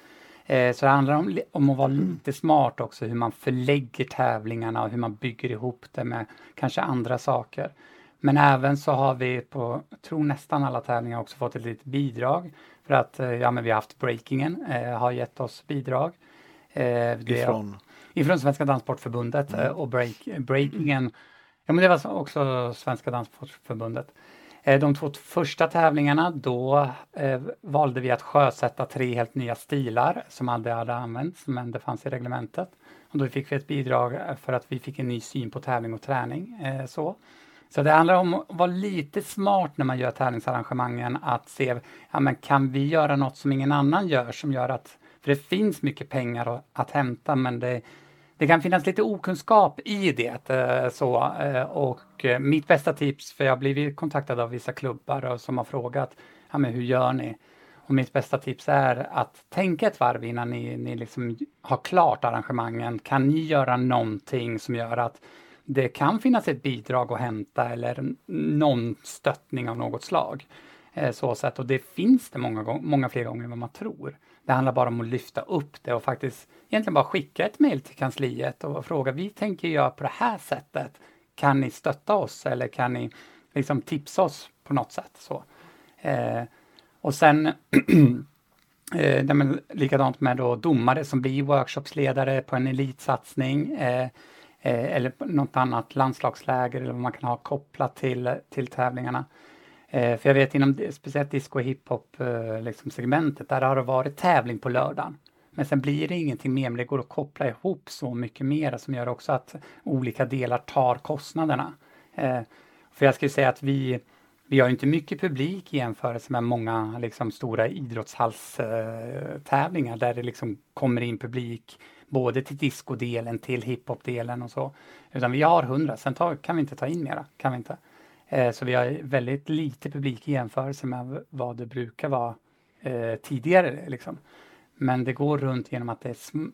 Eh, så det handlar om, om att vara lite smart också, hur man förlägger tävlingarna och hur man bygger ihop det med kanske andra saker. Men även så har vi på, jag tror nästan alla tävlingar också fått ett litet bidrag för att eh, ja, men vi har haft breakingen, eh, har gett oss bidrag. Eh, ifrån? Ifrån Svenska Danssportförbundet mm. och break, breakingen, ja men det var också Svenska Danssportförbundet. De två första tävlingarna då eh, valde vi att sjösätta tre helt nya stilar som aldrig hade använts men det fanns i reglementet. Och då fick vi ett bidrag för att vi fick en ny syn på tävling och träning. Eh, så. Så det handlar om att vara lite smart när man gör tävlingsarrangemangen att se, ja men kan vi göra något som ingen annan gör som gör att, för det finns mycket pengar att, hämta men det, det kan finnas lite okunskap i det. Eh, så, eh, och eh, mitt bästa tips, för jag har blivit kontaktad av vissa klubbar som har frågat, ja men hur gör ni? Och mitt bästa tips är att tänka ett varv innan ni, ni liksom har klart arrangemangen. Kan ni göra någonting som gör att det kan finnas ett bidrag att hämta eller någon stöttning av något slag. Så sätt. Och det finns det många, många fler gånger än vad man tror. Det handlar bara om att lyfta upp det och faktiskt egentligen bara skicka ett mejl till kansliet och fråga, vi tänker göra på det här sättet. Kan ni stötta oss eller kan ni liksom tipsa oss på något sätt? Så. Eh, och sen eh, likadant med då domare som blir workshopsledare på en elitsatsning. Eh, eh, eller något annat landslagsläger eller vad man kan ha kopplat till, till tävlingarna. Eh, för jag vet inom speciellt disco och hiphop eh, liksom segmentet, där har det varit tävling på lördagen. Men sen blir det ingenting mer, men det går att koppla ihop så mycket mer som gör också att olika delar tar kostnaderna. Eh, för jag skulle säga att vi, vi har inte mycket publik i jämförelse med många liksom, stora idrottshallstävlingar där det liksom kommer in publik både till diskodelen, till hiphopdelen och så. Utan vi har 100, sen tar, kan vi inte ta in mera. Kan vi inte. Eh, så vi har väldigt lite publik i jämförelse med vad det brukar vara eh, tidigare. Liksom. Men det går runt genom att det är sm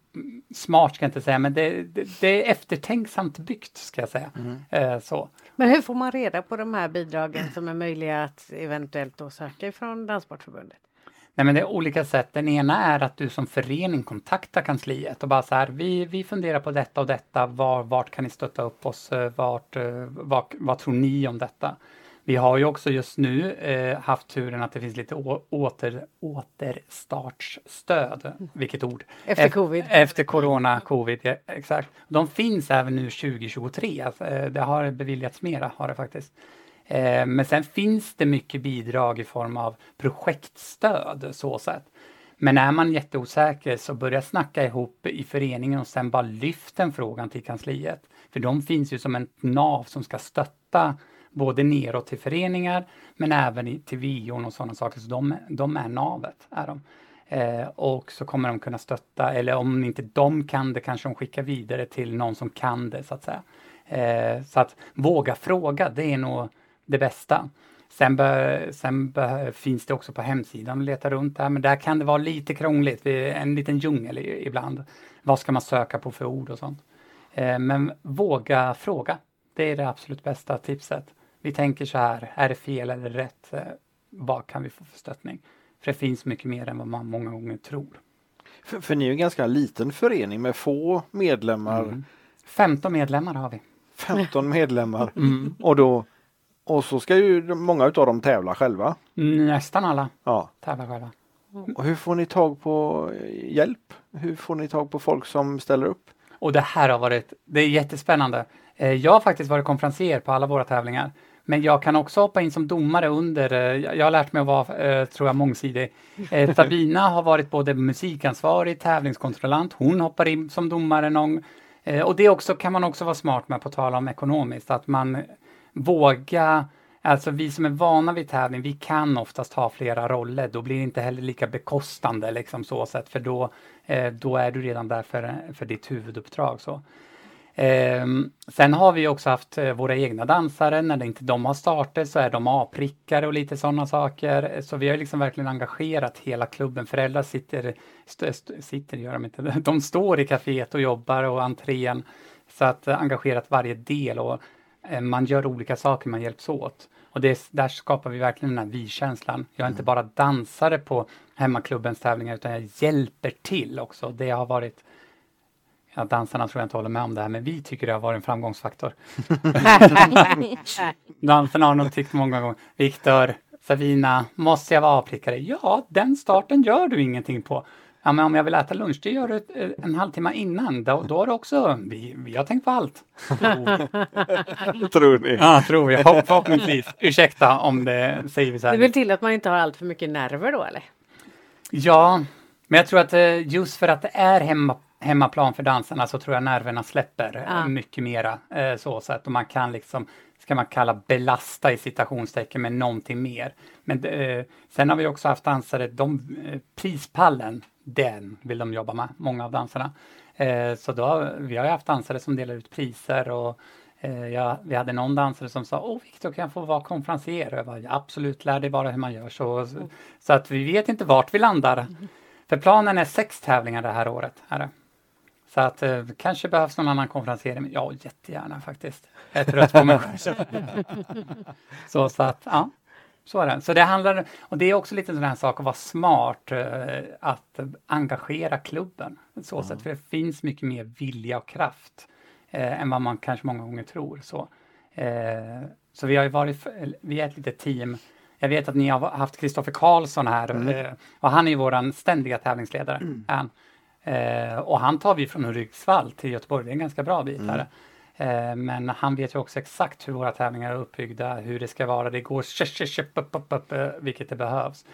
smart, ska jag inte säga, men det, det, det, är eftertänksamt byggt, ska jag säga. Mm. Eh, så. Men hur får man reda på de här bidragen som är möjliga att eventuellt då söka ifrån Danssportförbundet? Nej, men det är olika sätt. Den ena är att du som förening kontaktar kansliet och bara så här, vi, vi funderar på detta och detta, var, vart kan ni stötta upp oss, eh, vart, eh, vad, vad tror ni om detta? Vi har ju också just nu eh, haft turen att det finns lite åter, återstartsstöd, vilket ord? Efter covid. Efter corona, covid, ja, exakt. De finns även nu 2023, alltså, eh, det har beviljats mera, har det faktiskt. Eh, men sen finns det mycket bidrag i form av projektstöd så sätt. Men är man jätteosäker så börja snacka ihop i föreningen och sen bara lyft den frågan till kansliet. För de finns ju som en nav som ska stötta både neråt till föreningar men även till VION och sådana saker. Så de, de är navet. Är de. Eh, och så kommer de kunna stötta, eller om inte de kan det kanske de skickar vidare till någon som kan det så att säga. Eh, så att våga fråga, det är nog det bästa. Sen, be, sen be, finns det också på hemsidan att leta runt där, men där kan det vara lite krångligt, en liten djungel ibland. Vad ska man söka på för ord och sånt? Eh, men våga fråga. Det är det absolut bästa tipset. Vi tänker så här, är det fel eller rätt? Eh, vad kan vi få för stöttning? För det finns mycket mer än vad man många gånger tror. För, för ni är en ganska liten förening med få medlemmar. Mm. 15 medlemmar har vi. 15 medlemmar. Mm. Och då och så ska ju många av dem tävla själva. Nästan alla ja. tävlar själva. Och hur får ni tag på hjälp? Hur får ni tag på folk som ställer upp? Och det här har varit, det är jättespännande. Eh, jag har faktiskt varit konferencier på alla våra tävlingar. Men jag kan också hoppa in som domare under, eh, jag har lärt mig att vara, eh, tror jag, mångsidig. Sabina har varit både musikansvarig, tävlingskontrollant, hon hoppar in som domare någon och det också, kan man också vara smart med på tal om ekonomiskt, att man våga Alltså vi som är vana vid tävling, vi kan oftast ha flera roller. Då blir det inte heller lika bekostande liksom så sätt, för då, eh, då är du redan där för, för ditt huvuduppdrag. Så. Eh, sen har vi också haft eh, våra egna dansare. När inte de har startat så är de A-prickare och lite sådana saker. Så vi har liksom verkligen engagerat hela klubben. Föräldrar sitter, st st sitter gör de inte, de står i kaféet och jobbar och entrén. Så att eh, engagerat varje del och man gör olika saker, man hjälps åt. Och det, där skapar vi verkligen den här vi-känslan. Jag är inte bara dansare på hemmaklubbens tävlingar utan jag hjälper till också. Det har varit Ja, dansarna tror jag inte håller med om det här, men vi tycker det har varit en framgångsfaktor. dansarna har nog tyckt många gånger, Viktor, Savina, måste jag vara avprickare? Ja, den starten gör du ingenting på. Ja, men om jag vill äta lunch, det gör du eh, en halvtimme innan. Då, då har du också, vi, vi har tänkt på allt. Tror ni? Ja, tror jag. Förhopp- Förhoppningsvis. Ursäkta om det säger vi så Det här. är väl till att man inte har allt för mycket nerver då eller? Ja, men jag tror att eh, just för att det är hemma, hemmaplan för dansarna så tror jag nerverna släpper eh, Ja. mycket mera. eh, Så, så att man kan liksom, ska man kalla belasta i citationstecken med någonting mer. Men eh, sen har vi också haft dansare, de, eh, prispallen, den vill de jobba med, många av dansarna. Eh, Så då, vi har ju haft dansare som delar ut priser och eh, ja, vi hade någon dansare som sa Åh Viktor, kan jag få vara konferencier? Och jag bara, absolut, lär dig bara hur man gör så. Så att vi vet inte vart vi landar. För planen är sex tävlingar det här året. Är det. Så att eh, kanske behövs någon annan konferencier. Ja, jättegärna faktiskt. Jag är trött på mig själv. så, så att, ja. Så är det. Så det handlar, och det är också lite en sån här sak att vara smart, eh, att engagera klubben. Så sätt, för det finns mycket mer vilja och kraft eh, än vad man kanske många gånger tror. Så, eh, så vi har ju varit, vi är ett litet team. Jag vet att ni har haft Kristoffer Karlsson här eh, och han är ju våran ständiga tävlingsledare. han. Eh, och han tar vi från Hudiksvall till Göteborg, det är en ganska bra bit här. Eh, men han vet ju också exakt hur våra tävlingar är uppbyggda, hur det ska vara. Det går vilket det behövs.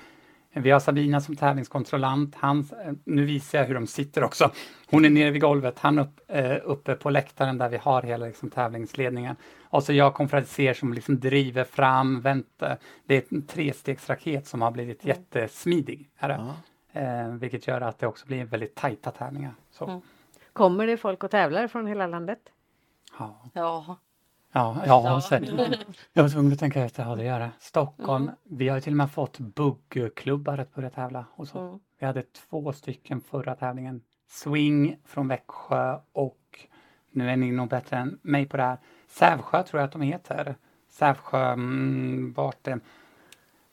Vi har Sabina som tävlingskontrollant. Han, eh, nu visar jag hur de sitter också. Hon är nere vid golvet, han upp, eh, uppe på läktaren där vi har hela liksom, tävlingsledningen. Och så jag konferenser som liksom driver fram, vänta. Det är en trestegsraket som har blivit jättesmidig. Är det? Eh, vilket gör att det också blir väldigt tajta tävlingar. Så, Kommer det folk och tävlar från hela landet? Ja. Ja. Ja, ja, så, jag var tvungen att tänka efter, ja det gör det. Stockholm, vi har ju till och med fått buggklubbar att börja tävla hos oss. Mm. Vi hade två stycken förra tävlingen. Swing från Växjö och nu är ni nog bättre än mig på det här. Sävsjö tror jag att de heter. Sävsjö, mm, vart det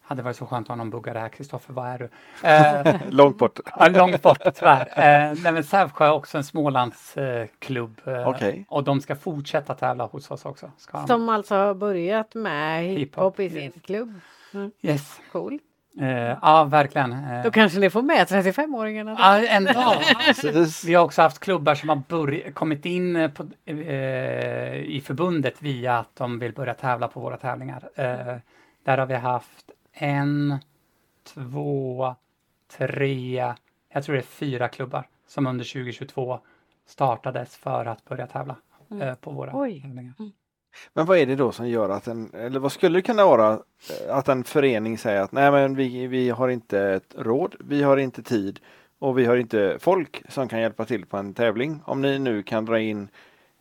hade varit så skönt att ha någon buggare här. Kristoffer, vad är du? Eh, Långt bort. Ja, långt bort tyvärr. Eh, nej, men Sävsjö är också en Smålandsklubb. Eh, Okej. Och de ska fortsätta tävla hos oss också. Ska de. Som alltså har börjat med hiphop i sin yes. klubb. Yes. Cool. Eh, ja, verkligen. Eh, Då kanske ni får med 35-åringarna. då. ja, en dag. Vi har också haft klubbar som har kommit in eh, på, eh, i förbundet via att de vill börja tävla på våra tävlingar. Eh, där har vi haft en, två, tre, jag tror det är fyra klubbar som under 2022 startades för att börja tävla eh, på våra Oj. tävlingar. Men vad är det då som gör att en, eller vad skulle det kunna vara eh, att en förening säger att nej men vi, vi har inte ett råd, vi har inte tid och vi har inte folk som kan hjälpa till på en tävling. Om ni nu kan dra in,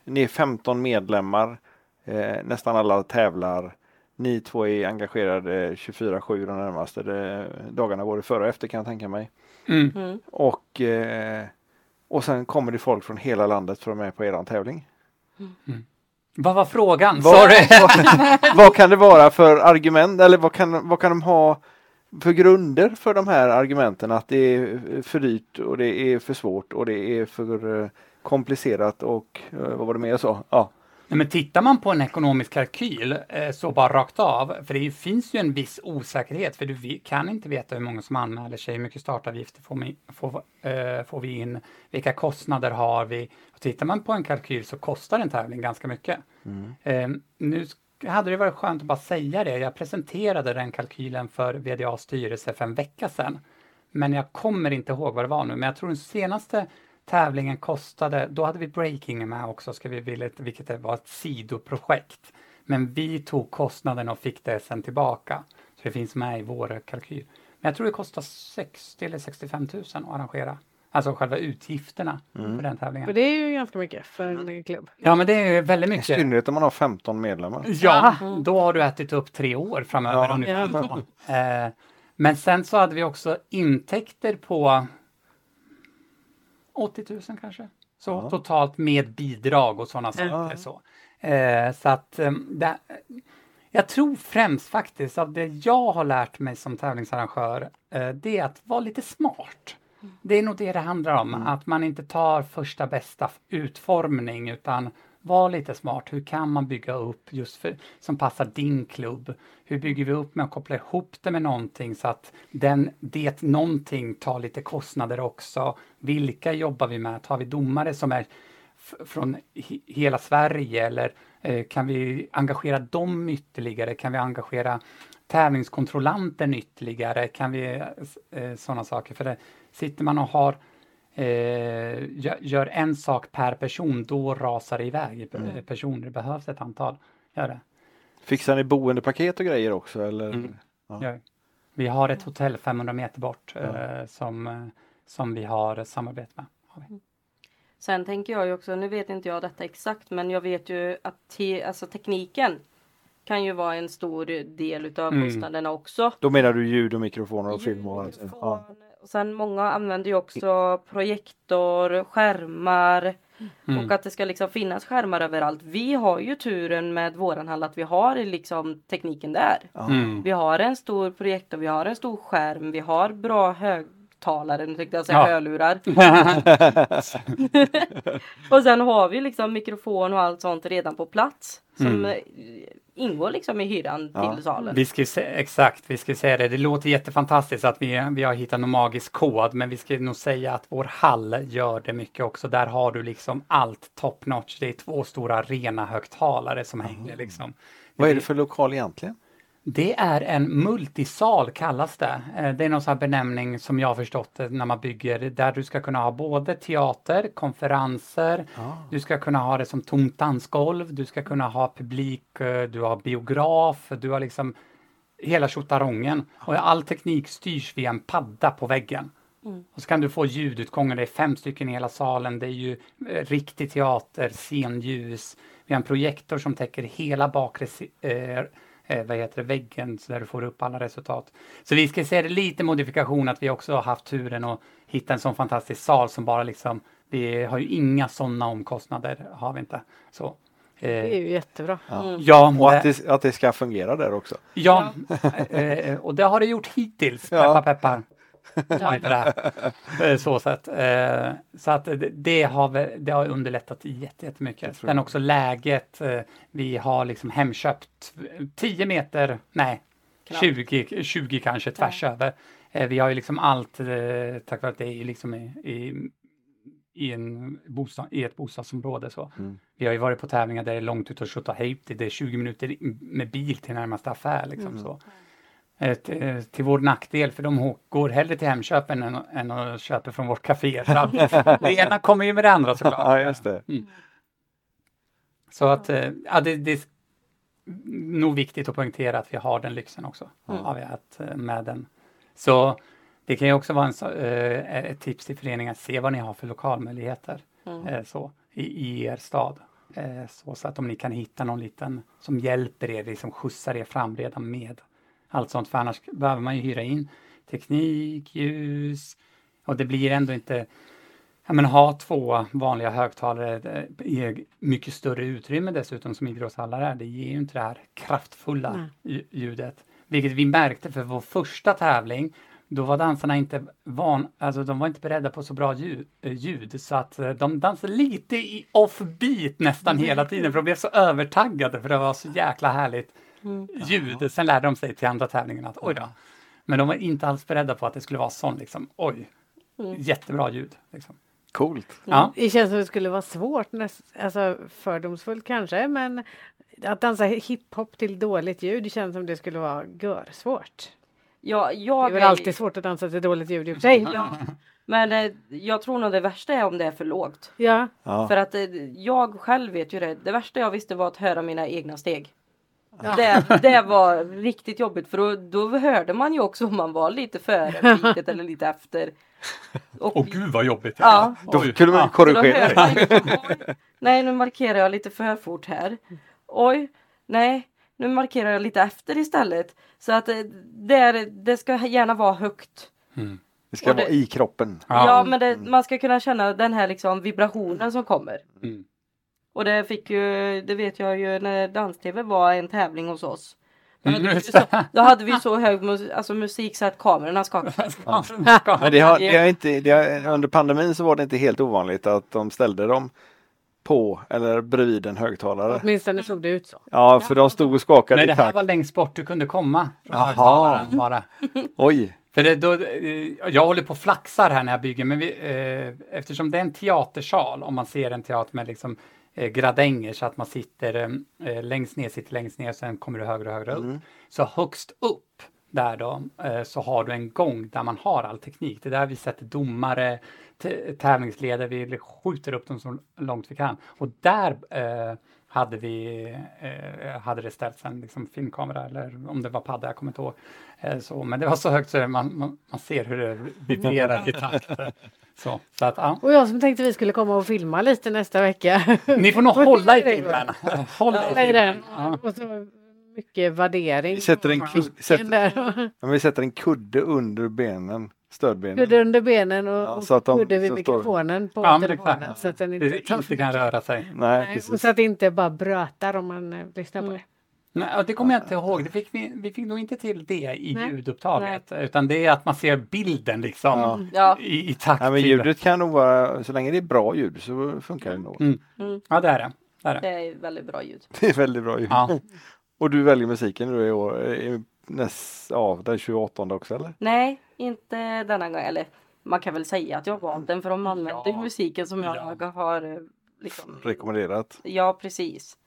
ni är 15 medlemmar, eh, nästan alla tävlar, ni två är engagerade 24-7 de närmaste dagarna, både före och efter kan jag tänka mig. Mm. Mm. Och, eh, och sen kommer det folk från hela landet för att vara med på eran tävling. Vad var frågan? Vad, Sorry! vad, vad kan det vara för argument eller vad kan, vad kan de ha för grunder för de här argumenten att det är för dyrt och det är för svårt och det är för eh, komplicerat och eh, vad var det mer jag sa? Ja. Nej, men tittar man på en ekonomisk kalkyl eh, så bara rakt av, för det finns ju en viss osäkerhet, för du kan inte veta hur många som anmäler sig, hur mycket startavgifter får, vi- får, eh, får vi in, vilka kostnader har vi? Och tittar man på en kalkyl så kostar en tävling ganska mycket. Eh, nu sk- hade det varit skönt att bara säga det, jag presenterade den kalkylen för VDAs styrelse för en vecka sedan. Men jag kommer inte ihåg vad det var nu, men jag tror den senaste tävlingen kostade, då hade vi breaking med också, ska vi vilja, vilket var ett sidoprojekt. Men vi tog kostnaden och fick det sen tillbaka. Så det finns med i vår kalkyl. Men jag tror det kostar 60 eller 65 000 att arrangera Alltså själva utgifterna Mm. för den tävlingen. Och det är ju ganska mycket för en klubb. Ja men det är väldigt I mycket. synnerhet om man har 15 medlemmar. Ja, då har du ätit upp tre år framöver. Ja. ungefär. Eh, men sen så hade vi också intäkter på 80 000 kanske. Så Ja. totalt med bidrag och sådana saker. Ja. Så, eh, så att eh, det, jag tror främst faktiskt av det jag har lärt mig som tävlingsarrangör, eh, det är att vara lite smart. Det är nog det det handlar om, att man inte tar första bästa utformning utan var lite smart. Hur kan man bygga upp just för, som passar din klubb? Hur bygger vi upp med att koppla ihop det med någonting så att den, det någonting tar lite kostnader också? Vilka jobbar vi med? Tar vi domare som är från hela Sverige eller eh, kan vi engagera dem ytterligare? Kan vi engagera tävlingskontrollanten ytterligare? Kan vi eh, eh sådana saker? För det, sitter man och har eh, gör, en sak per person, då rasar det iväg mm. personer. Det behövs ett antal. Gör det. Fixar ni boendepaket och grejer också eller? Mm. Ja. Vi har ett hotell 500 meter bort Ja. eh, som, eh, som vi har samarbete med. Har vi. Sen tänker jag ju också, nu vet inte jag detta exakt, men jag vet ju att te, alltså tekniken kan ju vara en stor del utav Mm. kostnaderna också. Då menar du ljud och mikrofoner och film och allt? Ja. Och sen många använder ju också projektor, skärmar Mm. och att det ska liksom finnas skärmar överallt. Vi har ju turen med våran hall att vi har liksom tekniken där. Mm. Vi har en stor projektor, vi har en stor skärm, vi har bra högtalare, nu tänkte jag säga Ja. hörlurar. och sen har vi liksom mikrofon och allt sånt redan på plats. Som Mm. eh, ingår liksom i hyran Ja. till salen. Vi ska se, exakt, vi ska säga det. Det låter jättefantastiskt att vi, vi har hittat någon magisk kod, men vi ska nog säga att vår hall gör det mycket också. Där har du liksom allt top notch. Det är två stora rena högtalare som hänger liksom. Vad är det för lokal egentligen? Det är en multisal kallas det. Eh, Det är någon sån benämning som jag har förstått det när man bygger där du ska kunna ha både teater, konferenser, du ska kunna ha det som tomt dansgolv, du ska kunna ha publik, eh, du har biograf, du har liksom hela tjottarongen. Och all teknik styrs via en padda på väggen. Och så kan du få ljudutgångar, det är fem stycken i hela salen, det är ju eh, riktig teater, scenljus. Vi har en projektor som täcker hela bakre eh, eh, vad heter det, väggen så där du får upp alla resultat. Så vi ska se det lite modifikation att vi också har haft turen att hitta en sån fantastisk sal som bara liksom, vi har ju inga sådana omkostnader, har vi inte. Så. Det är Eh, ju jättebra. ja, Och det- att det, att det ska fungera där också. Ja, eh, och det har det gjort hittills. Ja. Peppar det. Eh, Så sätt. Eh, Så att det, har, det har underlättat jätte- jättemycket. Sen också läget. eh, Vi har liksom hemköpt 10 meter, nej, Knappt. 20, 20 kanske tvärs över. Eh, Vi har ju liksom allt tack vare att det är liksom i, i, i, en bostad, i ett bostadsområde. Så. Mm. Vi har ju varit på tävlingar där det är långt ut och skjuta hit. Det är 20 minuter med bil till närmaste affär. Liksom, så. Eh, till, vår nackdel, för de går hellre till Hemköpen än, än att köpa från vårt café. Det ena kommer ju med det andra såklart. Ja, just det. Så att eh, ja, det, det är nog viktigt att poängtera att vi har den lyxen också. Har vi att, eh, med den. Så det kan ju också vara en, ett tips till föreningar, se vad ni har för lokalmöjligheter eh, så, i, i er stad. Så, så att om ni kan hitta någon liten som hjälper er, liksom skjutsar er fram redan med allt sånt. För annars behöver man ju hyra in teknik, ljus och det blir ändå inte Ja, men ha två vanliga högtalare i mycket större utrymme dessutom som idrottshallar är. Det ger ju inte det här kraftfulla lju- ljudet. Vilket vi märkte för vår första tävling. Då var dansarna inte van, alltså de var inte beredda på så bra ljud, ljud så att eh, de dansade lite i offbeat nästan hela tiden för de blev så övertaggade för det var så jäkla härligt ljud. Sen lärde de sig till andra tävlingen att oj då. Men de var inte alls beredda på att det skulle vara sån liksom, oj, jättebra ljud. Liksom. Coolt. Ja. Det känns som det skulle vara svårt, näst, alltså fördomsfullt kanske, men att dansa hiphop till dåligt ljud det känns som det skulle vara görsvårt. Ja, Det jag är väl alltid svårt att dansa till dåligt ljud i och för sig. Ja. Men eh, jag tror nog det värsta är om det är för lågt. Ja, Ja. För att eh, jag själv vet ju det. Det värsta jag visste var att höra mina egna steg. Det, det var riktigt jobbigt för då, då hörde man ju också om man var lite före fiket eller lite efter. Och, Åh gud vad jobbigt! Ja. Då Oj. kunde man korrigera. man nej nu markerar jag lite för fort här. Oj, nej nu markerar jag lite efter istället. Så att eh, det, är, det ska gärna vara högt. Mm. Det ska det- vara i kroppen. Ja. Ja, men det, man ska kunna känna den här liksom vibrationen som kommer. Mm. Och det fick ju, det vet jag ju när dans-tv var en tävling hos oss. Då Mm, hade, vi, så, då hade vi så hög mus, alltså musik så att kamerorna skakade. Men det har, det har inte, det har, under pandemin så var det inte helt ovanligt att de ställde dem på eller bredvid en högtalare. Åtminstone såg det ut så. Ja, för de stod och skakade Nej, i det här takt. var längst bort du kunde komma. Jaha. Bara. Oj! För det, då, eh, jag håller på och flaxar här när jag bygger, men vi, eh, eftersom det är en teatersal, om man ser en teater med liksom, gradänger så att man sitter eh, längst ner, sitter längst ner, sen kommer du högre och högre upp. Så högst upp där då, eh, så har du en gång där man har all teknik. Det är där vi sätter domare, tävlingsledare, vi skjuter upp dem så långt vi kan. Och där eh, hade vi, eh, hade det ställts en liksom, filmkamera eller om det var padda, jag kommer inte ihåg. Eh, så, men det var så högt så man, man, man ser hur det vibrerar i takt. Så, så att, ja. Och jag som tänkte vi skulle komma och filma lite nästa vecka. Ni får nog hålla i filmen. Håll Nej, i den. Ja. Och så mycket värdering. Vi sätter en, sätter, där. men vi sätter en kudde under benen, stödbenen. Kudde under benen och, Ja, så att de- kudde vid så står- mikrofonen på Ja, men telefonen. Så att den Det inte, inte kan röra sig. Nej, och så att det inte bara brötar om man eh, lyssnar på Mm. det. Nej, ja, det kommer jag inte ihåg. Det fick vi, vi fick nog inte till det i Nej. ljudupptaget. Utan det är att man ser bilden liksom Ja. Ja, i, i takt. Nej, men ljudet kan nog vara, så länge det är bra ljud så funkar det nog. Mm. Mm. Ja, det är det. det, är det. det är väldigt bra ljud. Det är väldigt bra ljud. Ja. Och du väljer musiken nu i år, i näst, ja, den 28 också eller? Nej, inte denna gång. Eller man kan väl säga att jag valt den för de använder Ja. musiken som jag Ja. har eh, liksom. Rekommenderat. Ja, precis.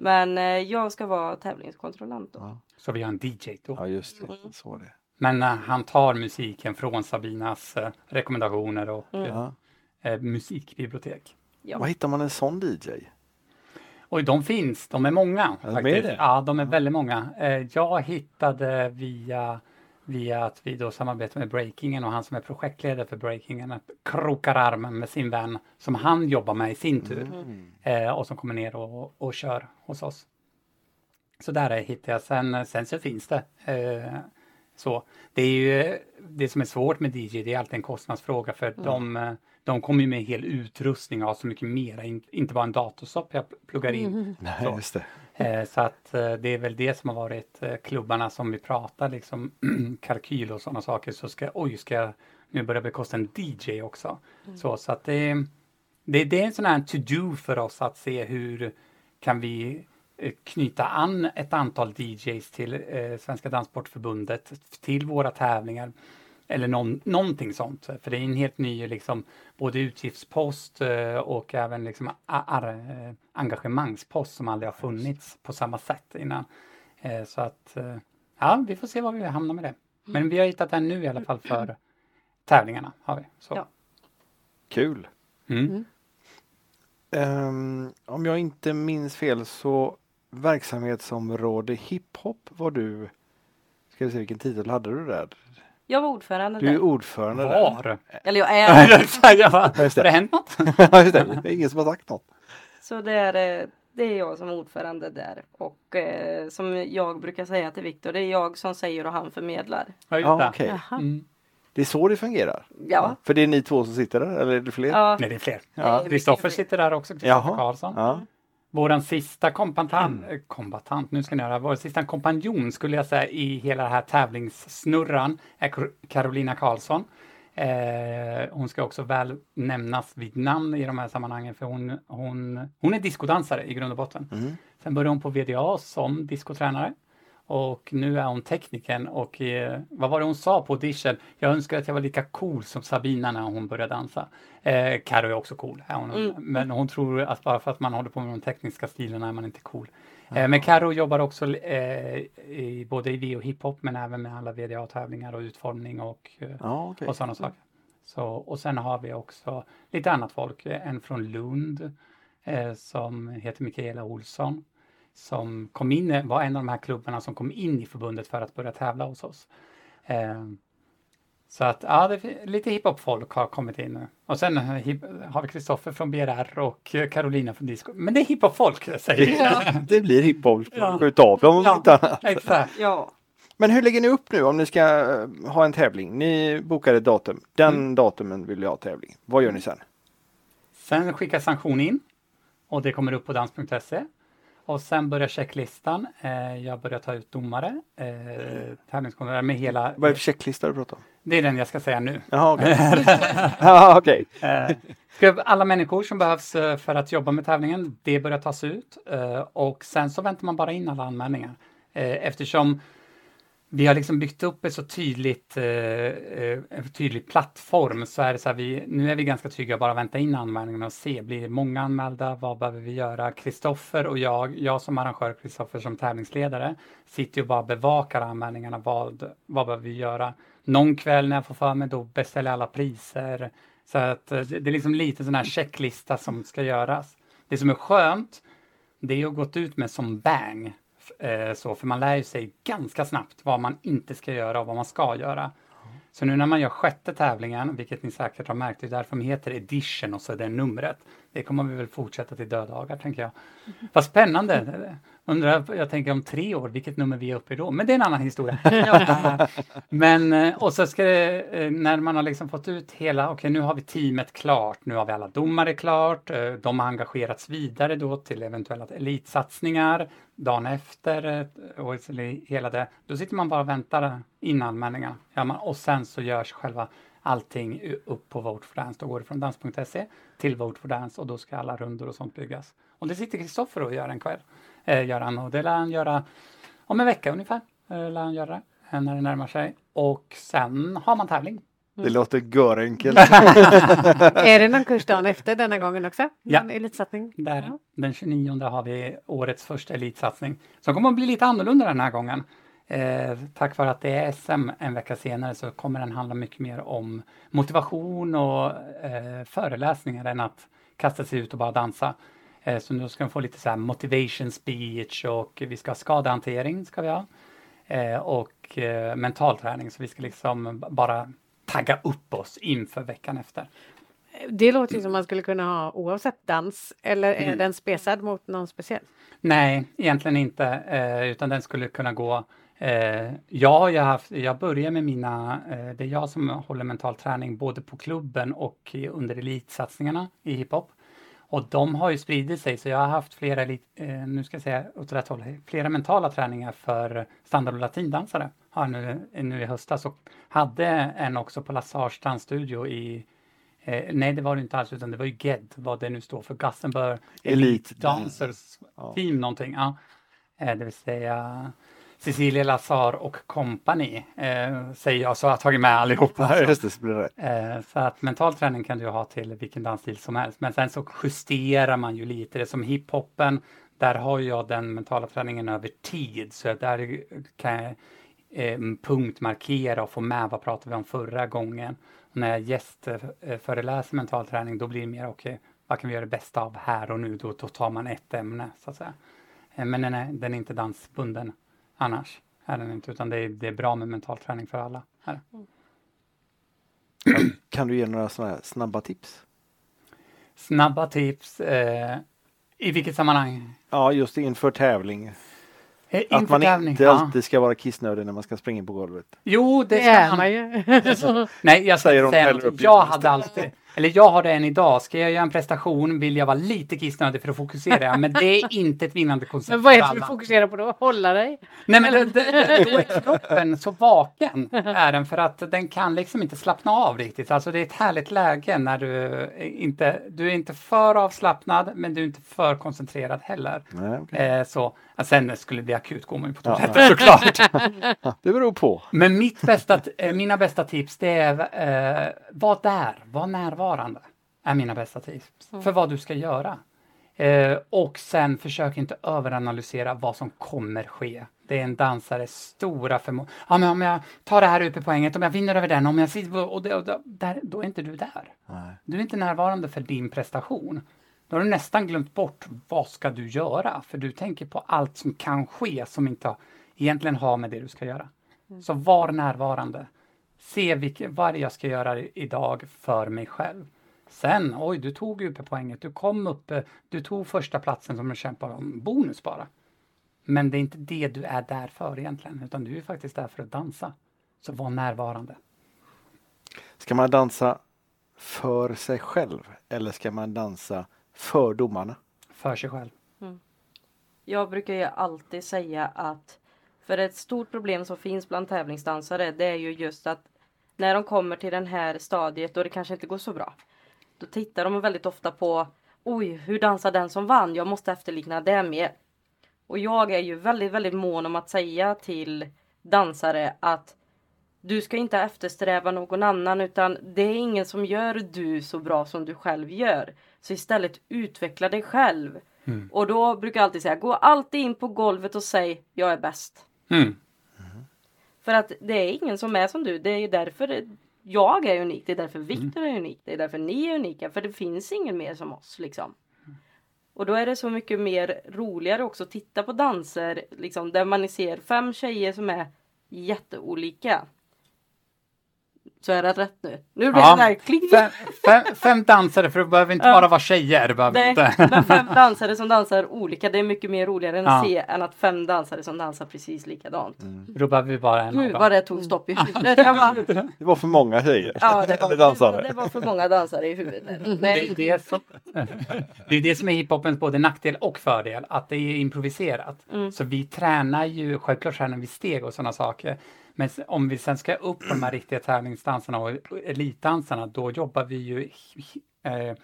Men eh, jag ska vara tävlingskontrollant då. Ja. Så vi har en DJ då. Ja just det, Mm. så det. Men eh, han tar musiken från Sabinas eh, rekommendationer och Mm. Eh, musikbibliotek. Ja. Var hittar man en sån DJ? Och de finns, de är många. Ja, de är faktiskt. det? Ja, de är väldigt många. Eh, Jag hittade via, via att vi då samarbetar med Breakingen och han som är projektledare för Breakingen att krokar armen med sin vän som han jobbar med i sin tur Mm. eh, och som kommer ner och, och kör hos oss. Så där är- hittade jag. Sen, sen så finns det. Eh, så. Det är ju det som är svårt med DJ, det är alltid en kostnadsfråga för de, eh, de kommer ju med hel utrustning och har så mycket mer, in, inte bara en datorstopp jag pluggar in. Nej, Så. Eh, så att eh, det är väl det som har varit eh, klubbarna som vi pratar liksom kalkyl och sådana saker. Så ska oj ska jag nu börja bekosta en DJ också. Så, så att det, det, det är en sån här to-do för oss att se hur kan vi knyta an ett antal DJs till eh, Svenska Danssportförbundet till våra tävlingar eller någon, någonting sånt. För det är en helt ny liksom, både utgiftspost eh, och även liksom, eh, engagemangspost som aldrig har funnits på samma sätt innan. Eh, så att ja, vi får se var vi hamnar med det. Men vi har hittat en nu i alla fall för tävlingarna. Har vi. Så. Ja. Kul. Mm. Ehm, om jag inte minns fel så verksamhetsområde hiphop var du, ska vi se vilken titel hade du där? Jag var ordförande Du är där. ordförande där. Var? Eller jag är. jag bara, Ja, just det. har det hänt något? Ja, just det. det är ingen som har sagt något. Så det är, eh, det är jag som är ordförande där. Och eh, som jag brukar säga till Viktor, det är jag som säger och han förmedlar. Ja, just Ja, det. okej. Jaha. Mm. Det är så det fungerar. Ja. För det är ni två som sitter där, eller är det fler? ja. Nej, det är fler. Ja. Kristoffer sitter där också, Kristoffer Jaha. Karlsson. Ja. Våran sista kombatant, eh, kombatant, nu ska ni höra, vår sista kompanjon skulle jag säga i hela den här tävlingssnurran är Carolina Karlsson. Eh, hon ska också väl nämnas vid namn i de här sammanhangen för hon, hon, hon är diskodansare i grund och botten. Mm. Sen började hon på VDA som diskotränare. Och nu är hon tekniken och eh, vad var det hon sa på audition? Jag önskar att jag var lika cool som Sabina när hon började dansa. Eh, Karo är också cool, är hon, Mm. men hon tror att bara för att man håller på med de tekniska stilarna är man inte cool. Eh, men Karo jobbar också eh, i, både i V och hiphop men även med alla VDA-tävlingar och utformning och, eh, Ja, okej. och sådana saker. Så, och sen har vi också lite annat folk, eh, en från Lund eh, som heter Mikaela Olsson. Som kom in, var en av de här klubbarna som kom in i förbundet för att börja tävla hos oss. Eh, så att ja, det, lite hiphop-folk har kommit in nu. Och sen hip, har vi Kristoffer från BRR och Carolina från Disco. Men det är hiphop-folk säger jag. Det blir hiphop. Ja. Skjut av dem Ja. Exakt. Ja. Men hur lägger ni upp nu om ni ska eh, ha en tävling? Ni bokar ett datum. Den datumen vill jag ha tävling. Vad gör ni sen? Sen skickas sanktion in och det kommer upp på dans.se. Och sen börjar checklistan. Eh, jag börjar ta ut domare, eh, med hela. Vad är det för checklista du pratar om? Det är den jag ska säga nu. Jaha, okej. ja, okej. Eh, alla människor som behövs eh, för att jobba med tävlingen, det börjar tas ut. Och sen så väntar man bara in alla anmälningar. Eftersom vi har liksom byggt upp ett så tydligt, eh, eh, en tydlig plattform så är det så här, vi, nu är vi ganska trygga bara vänta in anmälningarna och se, blir det många anmälda, vad behöver vi göra? Kristoffer och jag, jag som arrangör, Kristoffer som tävlingsledare, sitter ju och bara bevakar anmälningarna, vad, vad behöver vi göra? Någon kväll när jag får för mig, då beställer jag alla priser. Så att eh, det det är liksom lite sån här checklista som ska göras. Det som är skönt, det är att gått ut med som bang. Eh, så, för man lär ju sig ganska snabbt vad man inte ska göra och vad man ska göra. Så nu när man gör sjätte tävlingen, vilket ni säkert har märkt, det är därför de heter edition och så är det numret. Det kommer vi väl fortsätta till döddagar, tänker jag. Vad spännande! Undrar, jag tänker om tre år, vilket nummer vi är uppe i då? Men det är en annan historia. Men, eh, och så ska det, eh, när man har liksom fått ut hela, okej nu har vi teamet klart, nu har vi alla domare klart, eh, de har engagerats vidare då till eventuella elitsatsningar dagen efter eh, och hela det. Då sitter man bara och väntar in anmälningarna. Ja, man, och sen så görs själva allting upp på Vote for Dance. Då går det från dans.se till Vote for Dance och då ska alla rundor och sånt byggas. Och det sitter Kristoffer och gör en kväll. Eh, gör han, och det lär han göra om en vecka ungefär. Eh, lär han göra det, när det närmar sig. Och sen har man tävling. Det låter görenkelt. Är det någon kurs dagen efter denna gången också? Ja. Elitsatsning? Där, Ja. Den 29 har vi årets första elitsatsning. Som kommer att bli lite annorlunda den här gången. Eh, tack vare att det är SM en vecka senare så kommer den handla mycket mer om motivation och eh, föreläsningar än att kasta sig ut och bara dansa. Eh, så nu ska vi få lite så här motivation speech och vi ska ha skadehantering ska vi ha. Eh, och eh, mental träning så vi ska liksom bara tagga upp oss inför veckan efter. Det låter ju som man skulle kunna ha oavsett dans. Eller är Mm. den spesad mot någon speciell? Nej, egentligen inte, eh, utan den skulle kunna gå. Eh, jag har ju haft, jag börjar med mina, eh, det är jag som håller mental träning både på klubben och under elitsatsningarna i hiphop. Och de har ju spridit sig, så jag har haft flera, eh, nu ska jag säga åt rätt håll, flera mentala träningar för standard och latindansare. Har nu, nu i höstas och hade en också på Lassars dansstudio i Eh, nej, det var det inte alls, utan det var ju GED, vad det nu står för. Gothenburg Elite Dancers Ja. Team någonting. Ja. Eh, det vill säga Cecilia Lazar och company eh, säger jag, så jag har tagit med allihopa. Ja, just det, så blir det. Eh, så att mental träning kan du ha till vilken dansstil som helst. Men sen så justerar man ju lite. Det är som hiphopen, där har jag den mentala träningen över tid. Så där kan jag eh, punktmarkera och få med vad pratade vi om förra gången. Och när jag gästföreläser mental träning, då blir det mer okej, vad kan vi göra det bästa av här och nu? Då, då tar man ett ämne så att säga. Eh, men den är, den är inte dansbunden annars. Är den inte, utan det är, det är bra med mental träning för alla. Här. Kan du ge några sådana här snabba tips? Snabba tips. Eh, I vilket sammanhang? Ja, just inför tävling. Eh, Att man tävling, inte alltid ska vara kissnödig när man ska springa på golvet. Jo, det Det ska är man. ju. Nej, jag Säger de säga upp Jag hade alltid, eller jag har det än idag. Ska jag göra en prestation vill jag vara lite kissnödig för att fokusera. Men det är inte ett vinnande koncept Men vad är det du fokuserar på då? Hålla dig? Nej, men det, det, då är kroppen så vaken är den för att den kan liksom inte slappna av riktigt. Alltså det är ett härligt läge när du inte, du är inte för avslappnad men du är inte för koncentrerad heller. Nej, okej. Eh, så, ja, sen skulle det bli akut går man ju på Ja. toaletten såklart. Det beror på. Men mitt bästa, eh, mina bästa tips det är eh, var där, var närvarande. Är mina bästa tips för vad du ska göra. Eh, och sen försök inte överanalysera vad som kommer ske. Det är en dansares stora förmåga. Ja, men om jag tar det här UP-poänget, om jag vinner över den, om jag sitter på, och det, och det, där, då är inte du där. Nej. Du är inte närvarande för din prestation. Då har du nästan glömt bort vad ska du göra? För du tänker på allt som kan ske som inte egentligen har med det du ska göra. Så var närvarande. Se vilket, vad jag ska göra idag för mig själv. Sen, oj, du tog UP-poänget, du kom upp, eh, du tog första platsen som du kämpar om, bonus bara. Men det är inte det du är där för egentligen, utan du är faktiskt där för att dansa. Så var närvarande. Ska man dansa för sig själv eller ska man dansa för domarna? För sig själv. Jag brukar ju alltid säga att för ett stort problem som finns bland tävlingsdansare det är ju just att när de kommer till den här stadiet och det kanske inte går så bra. Då tittar de väldigt ofta på Oj, hur dansar den som vann? Jag måste efterlikna det mer. Och jag är ju väldigt, väldigt mån om att säga till dansare att du ska inte eftersträva någon annan utan det är ingen som gör du så bra som du själv gör. Så istället utveckla dig själv. Och då brukar jag alltid säga, gå alltid in på golvet och säg jag är bäst. Mm. För att det är ingen som är som du. Det är därför jag är unik. Det är därför Viktor är unik. Det är därför ni är unika. För det finns ingen mer som oss liksom. Och då är det så mycket mer roligare också att titta på danser liksom, där man ser fem tjejer som är jätteolika. Så är det rätt nu. Nu blir Ja, det där kling. Fem, fem, fem dansare, för det behöver inte Ja. bara vara tjejer. Nej, inte. men fem dansare som dansar olika. Det är mycket mer roligare än att Ja. se än att fem dansare som dansar precis likadant. Då behöver vi bara en Gud vad det tog stopp i huvudet. Det var för många tjejer. Ja, det var, dansare. det var för många dansare i huvudet. Det är Nej. det som, det är det som är hiphopens både nackdel och fördel, att det är improviserat. Mm. Så vi tränar ju, självklart tränar vi steg och sådana saker. Men om vi sen ska upp på de här riktiga tävlingsdansarna och elitdansarna, då jobbar vi ju eh,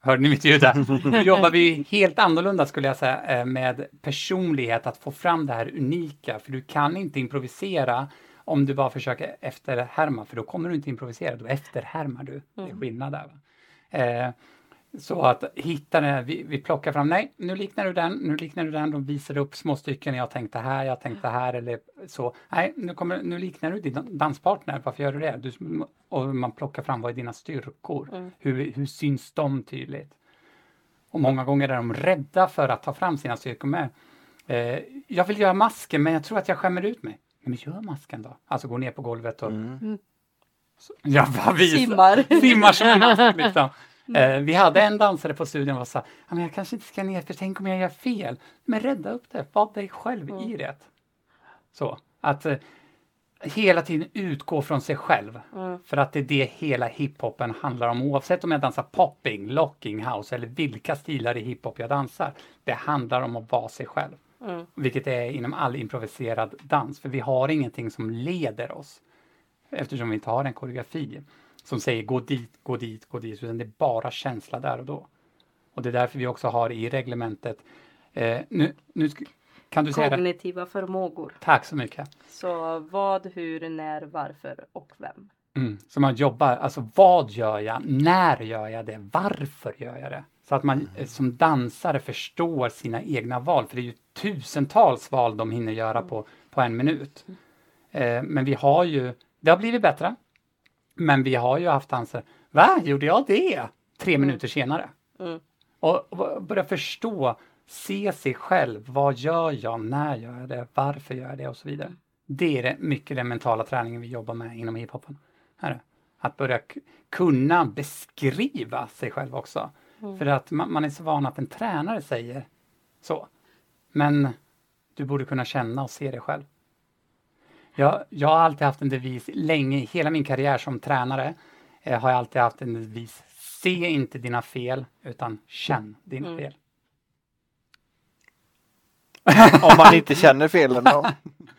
Hörde ni mitt ljud där? Då jobbar vi helt annorlunda skulle jag säga eh, med personlighet, att få fram det här unika. För du kan inte improvisera om du bara försöker efterhärma, för då kommer du inte improvisera, då efterhärmar du. Det är skillnad där. Va? Eh, så att hitta det, vi, vi plockar fram, nej, nu liknar du den, nu liknar du den, de visar upp små stycken, jag tänkte här, jag tänkte här eller så. Nej, nu, kommer, nu liknar du din danspartner, varför gör du det? Du, och man plockar fram, vad är dina styrkor? Hur, hur syns de tydligt? Och många gånger är de rädda för att ta fram sina styrkor med. Eh, jag vill göra masken, men jag tror att jag skämmer ut mig. Men gör masken då. Alltså gå ner på golvet och... Så, ja, bara visa. Simmar. Simmar som en mask liksom. Eh, vi hade en dansare på studion som sa, men jag kanske inte ska ner för tänk om jag gör fel. Men rädda upp det, var dig själv i det. Så, att eh, hela tiden utgå från sig själv. För att det är det hela hiphopen handlar om. Oavsett om jag dansar popping, locking house eller vilka stilar i hiphop jag dansar. Det handlar om att vara sig själv. Vilket det är inom all improviserad dans. För vi har ingenting som leder oss. Eftersom vi inte har en koreografi som säger gå dit, gå dit, gå dit. Utan det är bara känsla där och då. Och det är därför vi också har i reglementet. Eh, nu, nu kan du säga det? Kognitiva förmågor. Tack så mycket. Så vad, hur, när, varför och vem. Mm. Så man jobbar, alltså vad gör jag, när gör jag det, varför gör jag det? Så att man eh, som dansare förstår sina egna val, för det är ju tusentals val de hinner göra på, på en minut. Eh, men vi har ju, det har blivit bättre, men vi har ju haft danser, va, gjorde jag det? Tre minuter senare. Mm. Och, och börja förstå, se sig själv, vad gör jag, när gör jag det, varför gör jag det och så vidare. Det är det, mycket den mentala träningen vi jobbar med inom hiphopen. Här. Att börja kunna beskriva sig själv också. För att man, man är så van att en tränare säger så. Men du borde kunna känna och se det själv. Jag, jag har alltid haft en devis, länge, hela min karriär som tränare, eh, har jag alltid haft en devis, se inte dina fel, utan känn dina Mm. fel. Om man inte känner felen då.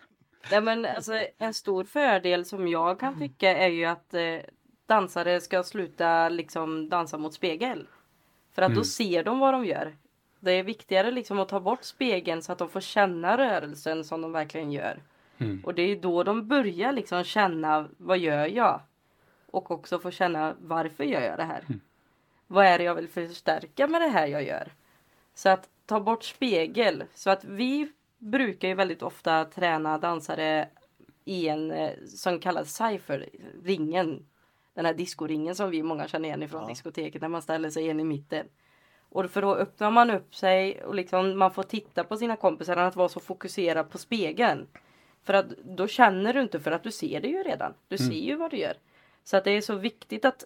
Nej, men alltså, en stor fördel som jag kan tycka är ju att eh, dansare ska sluta liksom dansa mot spegel. För att då Mm. ser de vad de gör. Det är viktigare liksom att ta bort spegeln så att de får känna rörelsen som de verkligen gör. Mm. Och det är då de börjar liksom känna vad gör jag? Och också få känna varför gör jag det här? Vad är det jag vill förstärka med det här jag gör? Så att ta bort spegel. Så att vi brukar ju väldigt ofta träna dansare i en eh, som kallas cypher, ringen. Den här diskoringen som vi många känner igen ifrån diskoteket när man ställer sig en i mitten. Och för då öppnar man upp sig och liksom man får titta på sina kompisar än att vara så fokuserad på spegeln. För att då känner du inte för att du ser det ju redan. Du Mm. ser ju vad du gör. Så att det är så viktigt att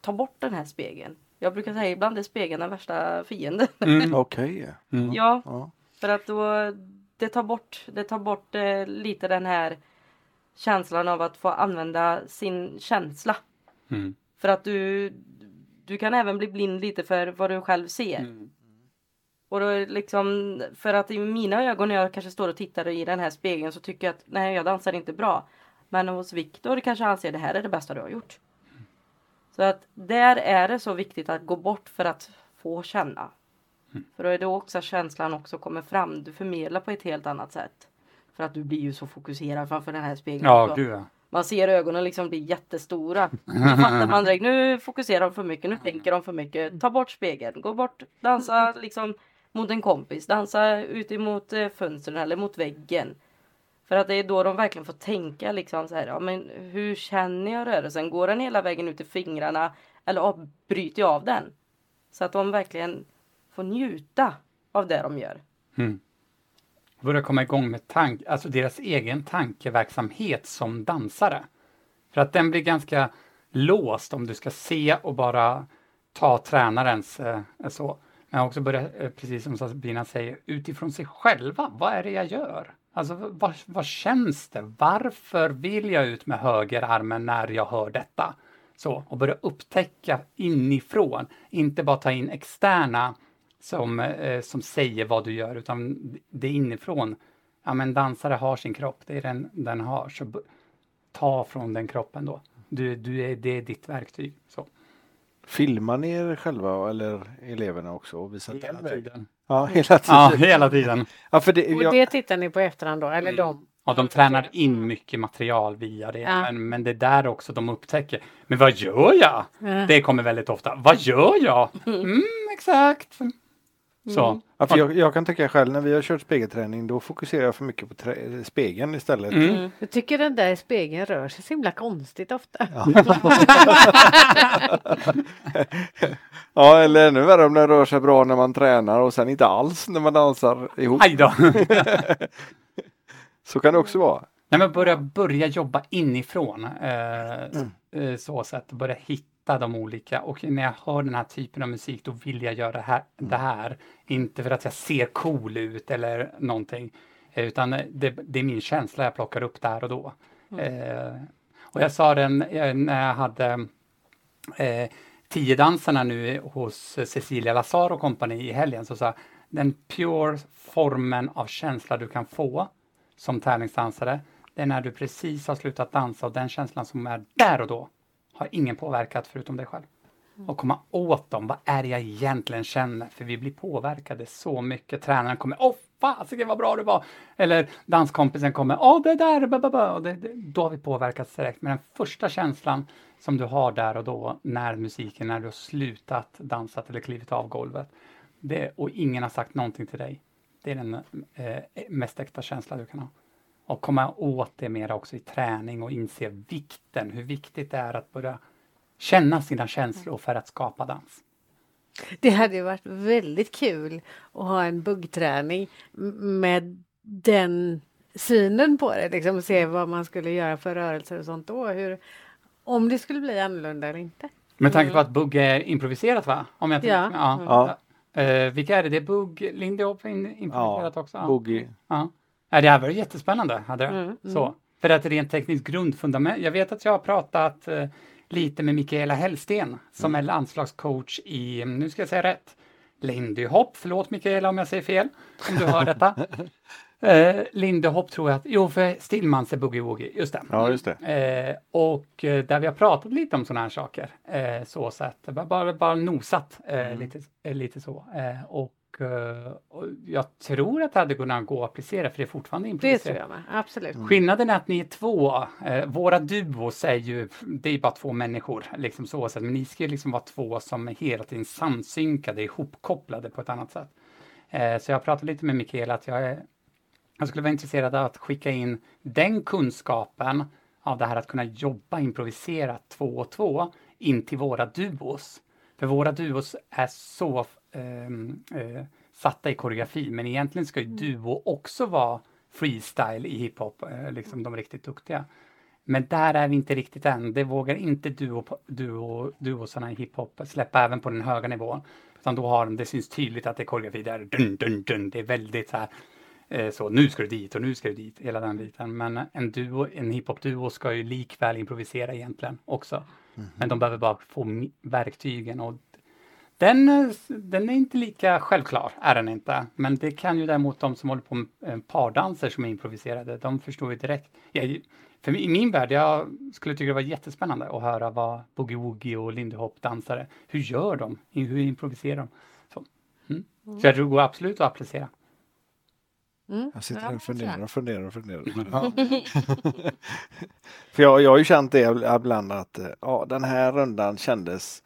ta bort den här spegeln. Jag brukar säga ibland är spegeln den värsta fienden. Mm. Okej. ja, Ja. för att då det tar bort, det tar bort eh, lite den här känslan av att få använda sin känsla. Mm. För att du, du kan även bli blind lite för vad du själv ser. Mm. Och då liksom, för att i mina ögon när jag kanske står och tittar i den här spegeln så tycker jag att nej jag dansar inte bra. Men hos Viktor kanske han ser det här är det bästa du har gjort. Så att där är det så viktigt att gå bort för att få känna. För då är det också känslan också kommer fram. Du förmedlar på ett helt annat sätt. För att du blir ju så fokuserad framför den här spegeln. Ja, gud ja. Man ser ögonen liksom bli jättestora. Då fattar man direkt, nu fokuserar de för mycket, nu tänker de för mycket. Ta bort spegeln, gå bort, dansa liksom mot en kompis, dansa ut emot eh, fönstren eller mot väggen. För att det är då de verkligen får tänka liksom så här, ja men hur känner jag rörelsen? Går den hela vägen ut i fingrarna eller bryter jag av den? Så att de verkligen får njuta av det de gör. Mm. Börja komma igång med tank, alltså deras egen tankeverksamhet som dansare. För att den blir ganska låst om du ska se och bara ta tränarens eh, så. Men också börja, eh, precis som Sabina säger, utifrån sig själva. Vad är det jag gör? Alltså vad, vad känns det? Varför vill jag ut med högerarmen när jag hör detta? Så, och börja upptäcka inifrån, inte bara ta in externa som, eh, som säger vad du gör, utan det är inifrån. Ja, men dansare har sin kropp, det är den den har. Så ta från den kroppen då. Du, du är, det är ditt verktyg. Så. Filmar ni er själva eller eleverna också? Och visar Hela den tiden. Ja, hela tiden. Ja, Ja, hela tiden. för det, Och jag, det tittar ni på efterhand då? Eller de? Och de tränar in mycket material via det. Ja. Men, men det är där också de upptäcker. Men vad gör jag? Ja. Det kommer väldigt ofta. Vad gör jag? Mm, exakt. Så. ja, för jag, jag kan tycka själv när vi har kört spegelträning då fokuserar jag för mycket på trä, spegeln istället. Mm. Jag tycker den där spegeln rör sig så himla konstigt ofta. Ja, eller ännu värre om den rör sig bra när man tränar och sen inte alls när man dansar ihop. Aj då. Så kan det också vara. Nej, men börja, börja jobba inifrån. Eh, eh, så sätt. Börja hitta de olika. Och när jag hör den här typen av musik då vill jag göra det här. Det här. Inte för att jag ser cool ut eller någonting. eh, Utan det, det är min känsla jag plockar upp där och då. Eh, och jag sa den eh, när jag hade eh, tio dansarna nu hos Cecilia Lazar och kompani i helgen så sa den pure formen av känsla du kan få som tävlingsdansare, det är när du precis har slutat dansa och den känslan som är där och då har ingen påverkat förutom dig själv. Och komma åt dem, vad är det jag egentligen känner? För vi blir påverkade så mycket. Tränaren kommer, åh fasiken vad bra du var! Eller danskompisen kommer, åh det där, ba, ba, ba. Och det, det, då har vi påverkats direkt. Men den första känslan som du har där och då, när musiken, när du har slutat dansat eller klivit av golvet, det, och ingen har sagt någonting till dig, det är den eh, mest äkta känsla du kan ha. Och komma åt det mer också i träning och inse vikten, hur viktigt det är att börja känna sina känslor för att skapa dans. Det hade ju varit väldigt kul att ha en buggträning med den synen på det. Liksom, se vad man skulle göra för rörelser och sånt då. Hur, om det skulle bli annorlunda eller inte. Med tanke på att bugg är improviserat va? Om jag Ja. ja. Ja. Eh, vilka är det? Det är bugg, Lindy Hop improviserat Ja, också? Ja. boogie. Ja. Ja, det här var jättespännande. Hade det. Mm, Så. För att rent tekniskt grundfundament. Jag vet att jag har pratat eh, lite med Mikaela Hellsten som är landslagscoach i, nu ska jag säga rätt, Lindy Hop. Förlåt Mikaela om jag säger fel, om du hör detta. eh, Lindy Hop tror jag att, jo för Stillmans är Boogie Woogie, just det. Ja, just det. Eh, och eh, där vi har pratat lite om sådana här saker. Eh, så sett, bara, bara, bara nosat eh, lite, eh, lite så. Eh, och, eh, och jag tror att det hade kunnat gå att applicera för det är fortfarande Det improviserat. tror jag med. Absolut. Skillnaden är att ni är två. Eh, våra duos är ju, det är bara två människor, liksom så sätt. Men ni ska ju liksom vara två som är hela tiden samsynkade, ihopkopplade på ett annat sätt. Eh, så jag pratat lite med Mikaela att jag är, jag skulle vara intresserad av att skicka in den kunskapen av det här att kunna jobba improviserat två och två in till våra duos. För våra duos är så eh, satta i koreografi. Men egentligen ska ju duo också vara freestyle i hiphop, eh, liksom de riktigt duktiga. Men där är vi inte riktigt än. Det vågar inte duo, duo, duosarna i hiphop släppa även på den höga nivån. Utan då har de, det syns tydligt att det är koreografi där. Dun, dun, dun, det är väldigt så här. eh, Så nu ska du dit och nu ska du dit, hela den biten. Men en duo, en hiphop-duo ska ju likväl improvisera egentligen också. Men de behöver bara få verktygen och den, den är inte lika självklar, är den inte. Men det kan ju däremot de som håller på med eh, pardanser som är improviserade, de förstår ju direkt. Jag, för i min värld, jag skulle tycka det var jättespännande att höra vad boogie-woogie och lindy hop-dansare, hur gör de? Hur improviserar de? Så, mm. så jag tror det går absolut att applicera. Mm. Jag sitter Ja, här och funderar och funderar och funderar. Ja. För jag, jag har ju känt det ibland att eh, ja, den här rundan kändes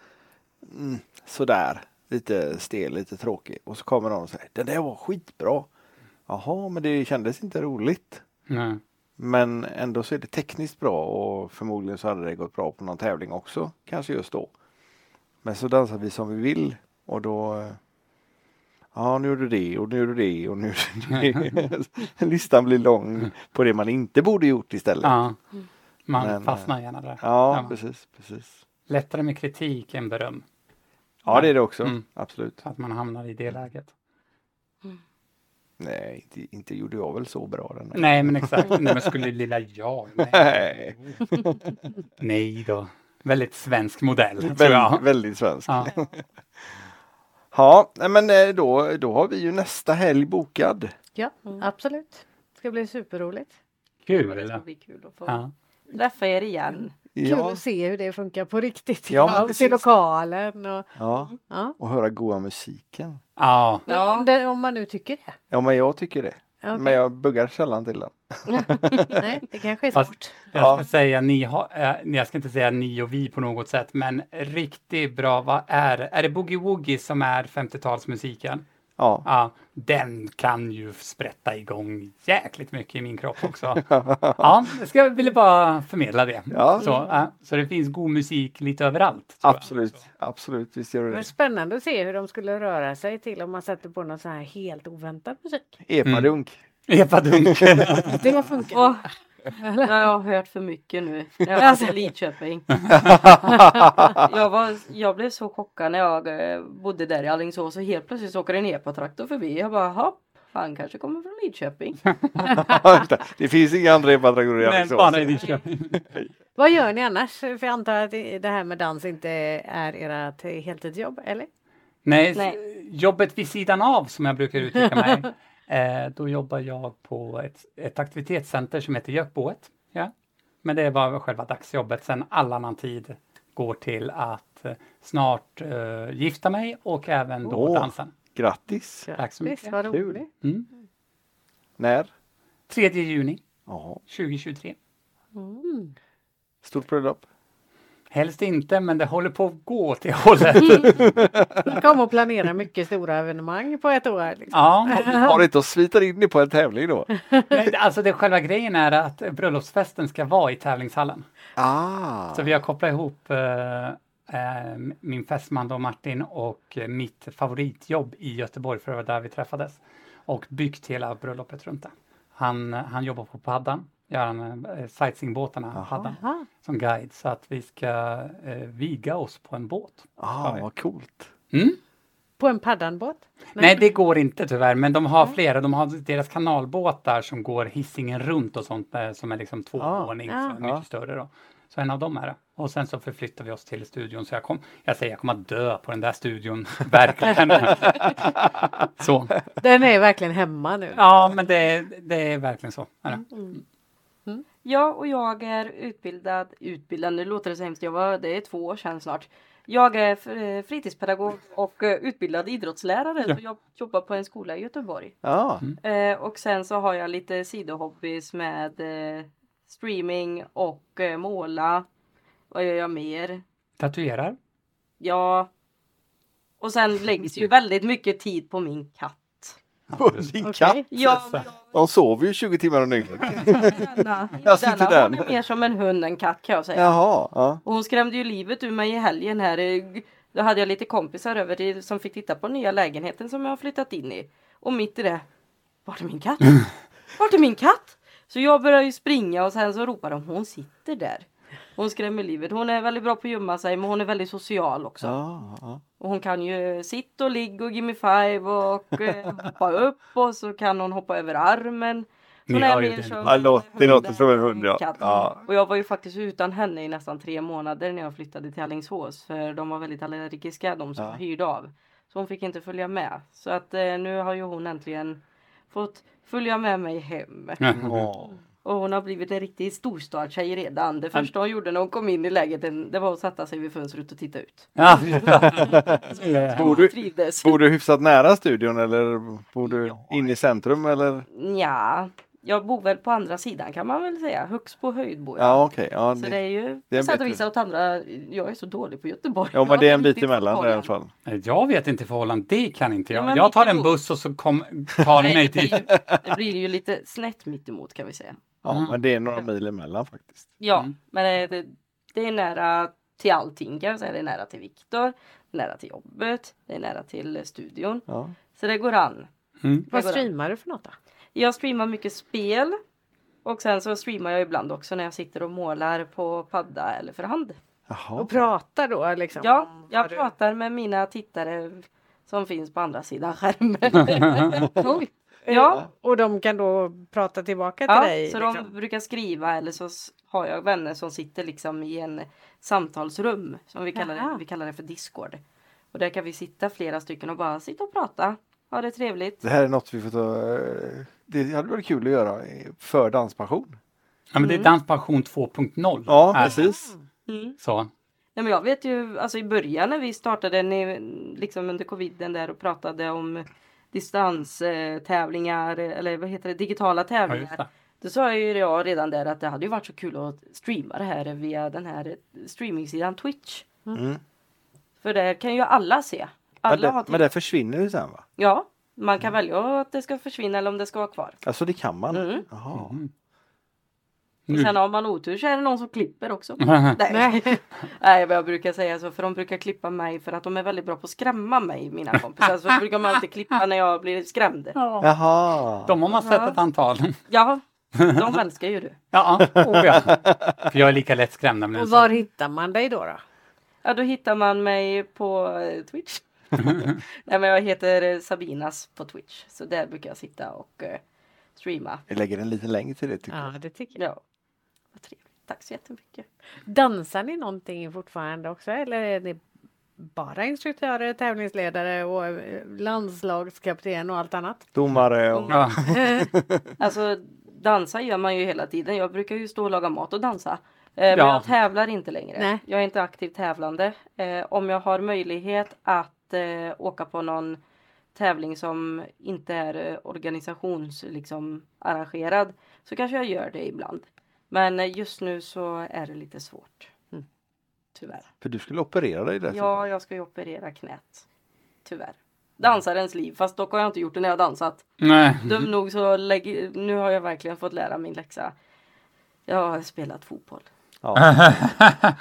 mm, sådär. Lite stel, lite tråkig. Och så kommer någon och säger den där var skitbra. Jaha, men det kändes inte roligt. Nej. Men ändå så är det tekniskt bra och förmodligen så hade det gått bra på någon tävling också. Kanske just då. Men så dansar vi som vi vill och då eh, Ja, nu gjorde du det och nu gjorde du det och nu gjorde det. Listan blir lång på det man inte borde gjort istället. Ja, Ja, man Men, fastnar gärna där. Ja. precis, precis. Lättare med kritik än beröm. Ja, det är det också. Mm. Absolut. Att man hamnar i det läget. Nej, inte, inte gjorde jag väl så bra den. här. Nej, men exakt. Nej, men skulle lilla jag? Nej, Nej. Då. Väldigt svensk modell, tror Väldigt, jag. väldigt svensk. Ja. Ja, men eh, då, då har vi ju nästa helg bokad. Ja, absolut. Det ska bli superroligt. Det Kul. ska bli kul att få Ja. träffa er igen. Kul Ja, att se hur det funkar på riktigt. Ja, Ja, till lokalen och ja, ja. och höra goa musiken. ja. Ja. Det, om man nu tycker det. Ja, men jag tycker det. Okej. Men jag buggar sällan till den. Nej, det kanske är Fast- svårt. Jag Ja. ska säga ni har, eh, jag ska inte säga ni och vi på något sätt, men riktigt bra, vad är Är det Boogie Woogie som är 50-talsmusiken? Ja, Ja, den kan ju sprätta igång jäkligt mycket i min kropp också. Ja, jag ska, ville bara förmedla det. Ja. Så, ja, så det finns god musik lite överallt. jag. absolut. Absolut, visst gör det Men spännande att se hur de skulle röra sig till om man sätter på någon så här helt oväntad musik. Epadunk. Epa Dunk. Det funkar. Åh, jag har hört för mycket nu. Jag var i Lidköping. jag, var, jag blev så chockad när jag eh, bodde där i Alingsås och helt plötsligt så åker en epatraktor förbi. Jag bara hopp, han kanske kommer från Lidköping. Det. finns inga andra epatraktorer i Men Alingsås. bara i Lidköping. Vad gör ni annars? För jag antar att det det här med dans inte är ert heltidsjobb, eller? Nej, Nej. jobbet vid sidan av som jag brukar uttrycka mig. Eh, då jobbar jag på ett, ett aktivitetscenter som heter Gökboet. Ja. Men det var själva dagsjobbet. Sen all annan tid går till att eh, snart eh, gifta mig och även då Åh. dansen. Grattis! Tack så mycket. vad roligt. Mm. När? 3 juni Ja, 2023. Mm. stort bröllop. Helst inte, men det håller på att gå till hållet. Jag kommer att planera mycket stora evenemang på ett år. Liksom. ja, Har inte och svitar in det på en tävling då? nej, alltså det själva grejen är att bröllopsfesten ska vara i tävlingshallen. Ah! Så vi har kopplat ihop eh, eh, min fästman då Martin och mitt favoritjobb i Göteborg för det var där vi träffades. Och byggt hela bröllopet runt det. Han, han jobbar på paddan, eh, sightseeingbåtarna Aha. som guide så att vi ska eh, viga oss på en båt. Ah, vad coolt! Mm? På en paddanbåt? Nej, det går inte tyvärr, men de har flera. De har deras kanalbåtar som går hissingen runt och sånt eh, som är liksom tvåvånings, Ah. så mycket större då. Så en av dem är det. Och sen så förflyttar vi oss till studion. Så jag, kom, jag säger jag kommer att dö på den där studion, verkligen. så. Den är verkligen hemma nu. Ja, men det, det är verkligen så. Är det. Ja, och jag är utbildad, utbildad, nu låter det så hemskt, jag var, det är två år sedan snart. Jag är eh, fritidspedagog och eh, utbildad idrottslärare. Ja. Så jag jobbar på en skola i Göteborg. Ja, Eh, och sen så har jag lite sidohobbys med eh, streaming och eh, måla. Vad gör jag mer? Tatuerar. Ja. Och sen läggs ju väldigt mycket tid på min katt. På din Okej. katt. Ja, De sover ju 20 timmar om dygnet. denna, Jag sitter denna där. hon är mer som en hund än katt kan jag säga. Jaha, ja. Och hon skrämde ju livet ur mig i helgen här. Då hade jag lite kompisar över det som fick titta på nya lägenheten som jag har flyttat in i. Och mitt i det, vart är min katt? Vart är min katt? Så jag börjar ju springa och sen så ropar de, hon sitter där. Hon skrämmer livet. Hon är väldigt bra på att gömma sig men hon är väldigt social också. Ja, ja. Och hon kan ju sitta och ligga och gimme five och eh, hoppa upp och så kan hon hoppa över armen. Ni hon är mer det. som det låter- som en hund, ja. Ja. Och jag var ju faktiskt utan henne i nästan tre månader när jag flyttade till Alingsås. För de var väldigt allergiska de som Ja. hyrde av. Så hon fick inte följa med. Så att eh, nu har ju hon äntligen fått följa med mig hem. Åh. Och hon har blivit en riktig storstadstjej redan. Det första hon gjorde när hon kom in i lägenheten det var att sätta sig vid fönstret och titta ut. Ja. Bor du, bor du hyfsat nära studion eller bor du in i centrum eller? Ja, jag bor väl på andra sidan kan man väl säga. Högst på höjd bor jag. Ja okej. Ja, Så det- det är ju det är sätt och vis åt andra. Jag är så dålig på Göteborg. ja men Jag det är en bit emellan i alla fall. Jag vet inte förhållanden, det kan inte Ja, jag. men Jag tar en buss och så kom, tar ni mig till... det, blir, det blir ju lite snett mittemot kan vi säga. Ja Mm. men det är några mil emellan faktiskt. Ja, Mm. men det, det, det är nära till allting kan jag säga. Det är nära till Viktor, nära till jobbet, det är nära till studion. Ja. Så det går an. Mm. Vad går an. streamar du för något då? Jag streamar mycket spel. Och sen så streamar jag ibland också när jag sitter och målar på padda eller för hand. Jaha. Och pratar då liksom? Ja, jag du- pratar med mina tittare som finns på andra sidan skärmen. Ja. Och de kan då prata tillbaka till ja, dig? så liksom. de brukar skriva eller så har jag vänner som sitter liksom i en samtalsrum som vi kallar, Jaha. det, vi kallar det för Discord. Och där kan vi sitta flera stycken och bara sitta och prata. Ha det trevligt. Det här är något vi får ta. eh, Det hade varit kul att göra för danspassion. Ja, men det är Danspassion 2.0. Ja är det. precis. Mm. Så. Nej, men jag vet ju, alltså i början när vi startade ni, liksom under coviden där och pratade om distanstävlingar eller vad heter det, digitala Ja, tävlingar. det. Då sa ju jag redan där att det hade ju varit så kul att streama det här via den här streamingsidan Twitch. Mm. För där kan ju alla se. Men, Alla har det, men det försvinner ju sen va? Ja, man kan välja att det ska försvinna eller om det ska vara kvar. Alltså det kan man? Mm. Jaha. Och sen har man otur så är det någon som klipper också. Nej. Nej. Nej, vad jag brukar säga så för de brukar klippa mig för att de är väldigt bra på att skrämma mig, mina kompisar. Så brukar man alltid klippa när jag blir skrämd. Ja. Jaha. De har man sett Ja. ett antal. Ja, de älskar ju du. Ja, oh ja. För jag är lika lätt skrämd Och var hittar man dig då? då? Ja, då hittar man mig på eh, Twitch. Nej, men jag heter eh, Sabinas på Twitch. Så där brukar jag sitta och eh, streama. Vi lägger en liten länk till det tycker Ja, jag. det tycker jag. Ja, vad trevligt. Tack så jättemycket. Dansar ni någonting fortfarande också eller är ni bara instruktörer, tävlingsledare och eh, landslagskapten och allt annat? Domare och... Ja. Alltså dansa gör man ju hela tiden. Jag brukar ju stå och laga mat och dansa. Eh, Men Ja. jag tävlar inte längre. Nej. Jag är inte aktivt tävlande. Eh, om jag har möjlighet att åka på någon tävling som inte är eh, organisations liksom, arrangerad så kanske jag gör det ibland. Men eh, just nu så är det lite svårt. Mm. Tyvärr. För du skulle operera dig dessutom. Ja, jag ska ju operera knät. Tyvärr. Dansarens liv, fast dock har jag inte gjort det när jag dansat. Nej. Dum nog så lägg, nu har jag verkligen fått lära min läxa. Jag har spelat fotboll. Ja.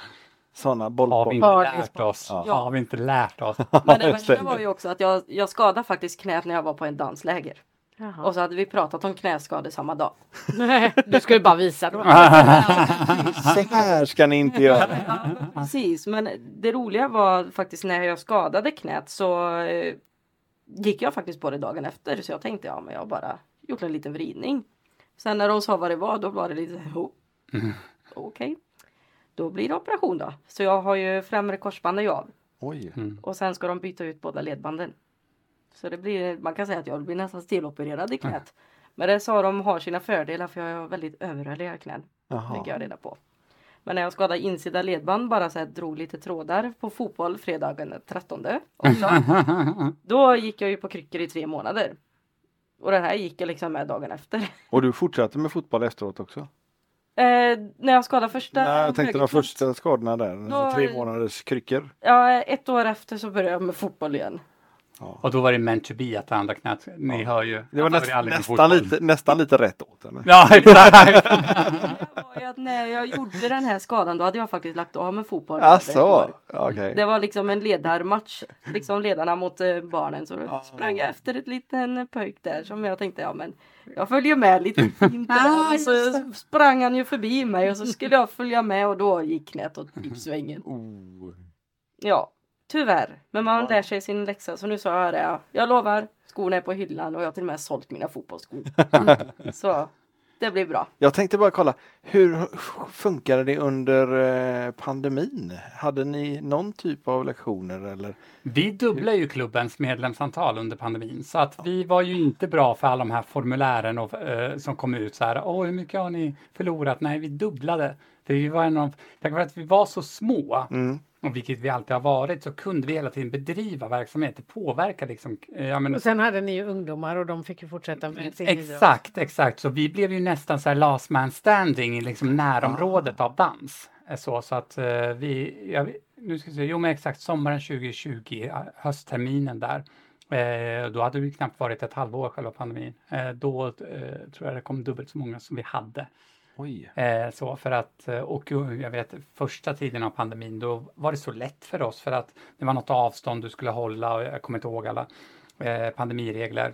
Sådana Har vi inte lärt oss? Ja. Har vi inte lärt oss? Men det. värsta var ju också att jag, jag skadade faktiskt knät när jag var på en dansläger. Jaha. Och så hade vi pratat om knäskador samma dag. Nej, du skulle bara visa då. Så här ska ni inte göra. Ja, precis, men det roliga var faktiskt när jag skadade knät så eh, gick jag faktiskt på det dagen efter. Så jag tänkte ja men jag har bara gjort en liten vridning. Sen när de sa vad det var då var det lite oh, okej. Då blir det operation då. Så jag har ju främre korsbandet av. Oj. Och sen ska de byta ut båda ledbanden. Så det blir, man kan säga att jag blir nästan stelopererad i knät. Men det sa de har sina fördelar för jag har väldigt överrörliga knän. Fick jag Jaha. reda på. Men när jag skadade insida ledband bara så här drog lite trådar på fotboll fredagen den 13 också. Då gick jag ju på kryckor i tre månader. Och det här gick jag liksom med dagen efter. Och du fortsatte med fotboll efteråt också? Eh, när jag skadade första Nej, jag tänkte de första skadorna där. Då- Tre månaders kryckor. Ja, ett år efter så började jag med fotboll igen. Ja. Och då var det meant to be att det andra knät, ni hör ju. Det var näst, nästan, lite, nästan lite rätt åt henne. Ja, exakt. När jag gjorde den här skadan då hade jag faktiskt lagt av med fotboll. Alltså, okej. Det var liksom en ledarmatch, liksom ledarna mot eh, barnen. Så då sprang jag efter ett liten pojk där som jag tänkte, ja men jag följer med lite fint. Och så sprang han ju förbi mig och så skulle jag följa med och då gick knät åt svängen. Oh. Ja, tyvärr. Men man lär sig sin läxa så nu sa jag det. Jag lovar, skorna är på hyllan och jag har till och med sålt mina fotbollsskor. så det blir bra. Jag tänkte bara kolla, hur funkade det under eh, pandemin? Hade ni någon typ av lektioner eller? Vi dubblar ju klubbens medlemsantal under pandemin så att vi var ju inte bra för alla de här formulären och, eh, som kom ut så här. Åh, hur mycket har ni förlorat? Nej, vi dubblade. Vi var en av, tack vare att vi var så små, Mm. och vilket vi alltid har varit, så kunde vi hela tiden bedriva verksamhet. Det påverkar liksom, eh, ja, men, Och sen hade ni ju ungdomar och de fick ju fortsätta med sin idrott. Exakt, exakt. Så vi blev ju nästan så här last man standing i liksom närområdet av dans. Eh, Så, så att eh, vi, ja, nu ska vi se, jo men exakt sommaren 2020, eh, höstterminen där. Eh, då hade det knappt varit ett halvår själva pandemin. Eh, då eh, tror jag det kom dubbelt så många som vi hade. Oj. Eh, så för att, eh, och jag vet första tiden av pandemin då var det så lätt för oss för att det var något avstånd du skulle hålla och jag kommer inte ihåg alla eh, pandemiregler.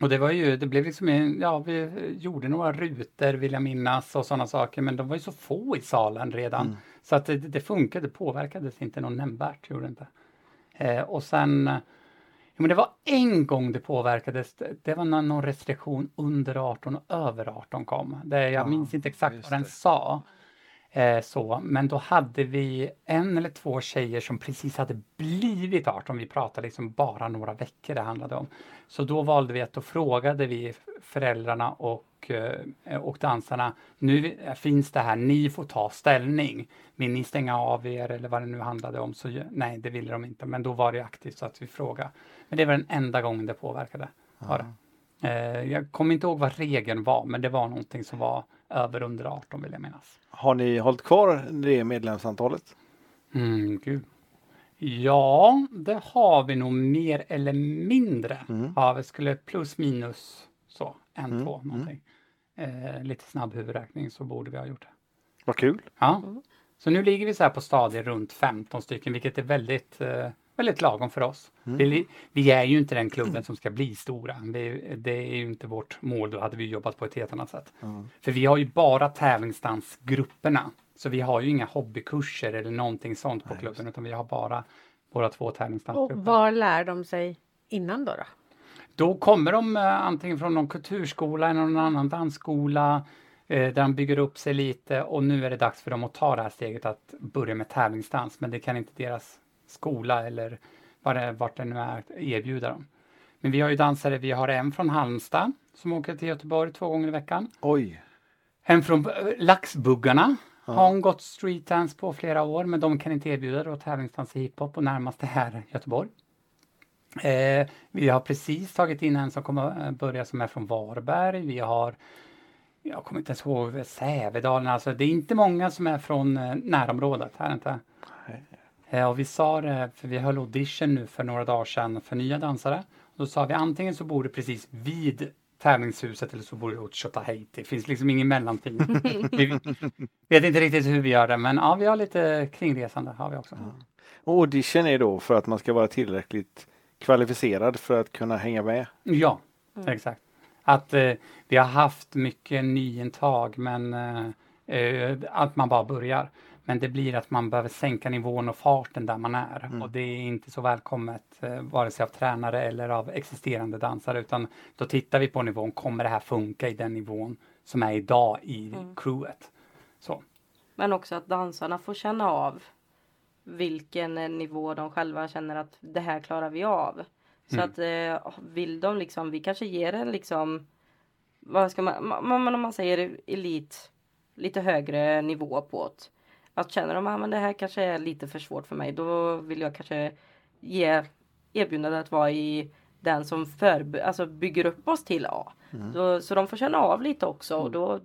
Och det var ju, det blev liksom, ja vi gjorde några rutor vill jag minnas och sådana saker men de var ju så få i salen redan. Så att det, det funkade, det påverkades inte någon nämnvärt, gjorde det inte. Och sen men det var en gång det påverkades. Det- var när någon restriktion under 18 och över 18 kom. Det, jag minns inte exakt vad den det. sa. Eh, så, men då hade vi en eller två tjejer som precis hade blivit 18. Vi pratade liksom bara några veckor det handlade om. Så då valde vi att då frågade vi föräldrarna och, eh, och dansarna. Nu finns det här, ni får ta ställning. Vill ni stänga av er eller vad det nu handlade om? Så nej, det ville de inte. Men då var det aktivt så att vi frågade. Men det var den enda gången det påverkade. Var det. Eh, jag kommer inte ihåg vad regeln var, men det var någonting som var över under 18 vill jag minnas. Har ni hållit kvar det medlemsantalet? Mm, gud. Ja, det har vi nog mer eller mindre. Mm. Ja, vi skulle plus minus så, en, Mm, två någonting. Eh, lite snabb huvudräkning så borde vi ha gjort det. Vad kul. Ja. Så nu ligger vi så här på stadier runt 15 stycken, vilket är väldigt, eh, väldigt lagom för oss. Vi, vi är ju inte den klubben som ska bli stora. Vi, det är ju inte vårt mål, då hade vi jobbat på ett helt annat sätt. För vi har ju bara tävlingsdansgrupperna. Så vi har ju inga hobbykurser eller någonting sånt på klubben, utan vi har bara våra två Och tävlingsdansgrupper. var lär de sig innan då? då? Då kommer de eh, antingen från någon kulturskola eller någon annan dansskola eh, där de bygger upp sig lite och nu är det dags för dem att ta det här steget att börja med tävlingsdans men det kan inte deras skola eller vad det, vart det nu är erbjuda dem. Men vi har ju dansare, vi har en från Halmstad som åker till Göteborg två gånger i veckan. Oj. En från eh, Laxbuggarna har hon gått streetdance på flera år men de kan inte erbjuda då tävlingsdans i hiphop och närmast är Göteborg. Eh, vi har precis tagit in en som kommer eh, börja som är från Varberg. Vi har, jag kommer inte ens ihåg, Sävedalen. Alltså det är inte många som är från eh, närområdet. Här inte. Eh, och vi sa det, för vi höll audition nu för några dagar sedan för nya dansare. Då sa vi antingen så bor du precis vid tävlingshuset eller så bor du åt Tjotahejti. Det finns liksom ingen mellanting. vi vet inte riktigt hur vi gör det men ja, vi har lite kringresande har vi också. Och audition är då för att man ska vara tillräckligt kvalificerad för att kunna hänga med. Ja, exakt. Att eh, vi har haft mycket nyintag men eh, eh, att man bara börjar. Men det blir att man behöver sänka nivån och farten där man är. Och det är inte så välkommet eh, vare sig av tränare eller av existerande dansare utan då tittar vi på nivån, kommer det här funka i den nivån som är idag i crewet? Så. Men också att dansarna får känna av vilken eh, nivå de själva känner att det här klarar vi av. Så Mm. att eh, vill de liksom, vi kanske ger en liksom, vad ska man, ma- ma- om man säger elit, lite högre nivå på det. Att känner de att men det här kanske är lite för svårt för mig, då vill jag kanske ge erbjudande att vara i den som för, alltså bygger upp oss till A. Då, så de får känna av lite också. Och då,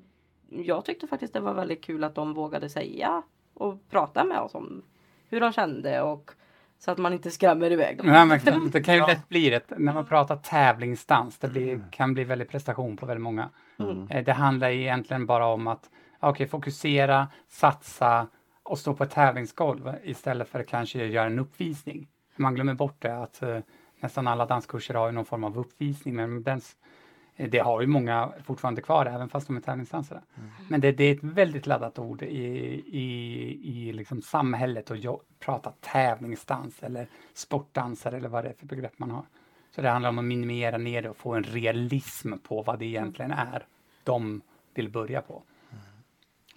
jag tyckte faktiskt det var väldigt kul att de vågade säga och prata med oss om hur de kände och Så att man inte skrämmer iväg dem. Ja, men det kan ju lätt bli det. När man pratar tävlingsdans, det blir, kan bli väldigt prestation på väldigt många. Mm. Eh, Det handlar egentligen bara om att okay, fokusera, satsa och stå på ett tävlingsgolv istället för att kanske göra en uppvisning. Man glömmer bort det att eh, nästan alla danskurser har någon form av uppvisning, men eh, det har ju många fortfarande kvar även fast de är tävlingsdansare. Men det, det är ett väldigt laddat ord i, i, i liksom samhället att prata tävlingsdans eller sportdansare eller vad det är för begrepp man har. Så det handlar om att minimera ner det och få en realism på vad det egentligen är de vill börja på.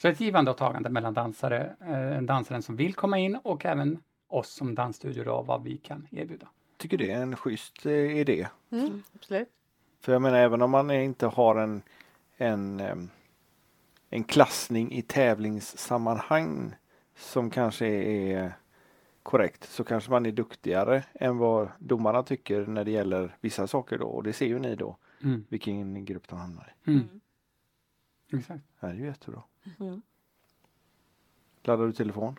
Så ett givande och tagande mellan dansare, eh, dansaren som vill komma in och även oss som dansstudio då, vad vi kan erbjuda. Tycker det är en schysst eh, idé. Mm, absolut. För jag menar även om man inte har en, en, en klassning i tävlingssammanhang som kanske är korrekt så kanske man är duktigare än vad domarna tycker när det gäller vissa saker då och det ser ju ni då Mm. vilken grupp de hamnar i. Mm. Exakt. Det här är ju jättebra. Mm. Laddar du telefon?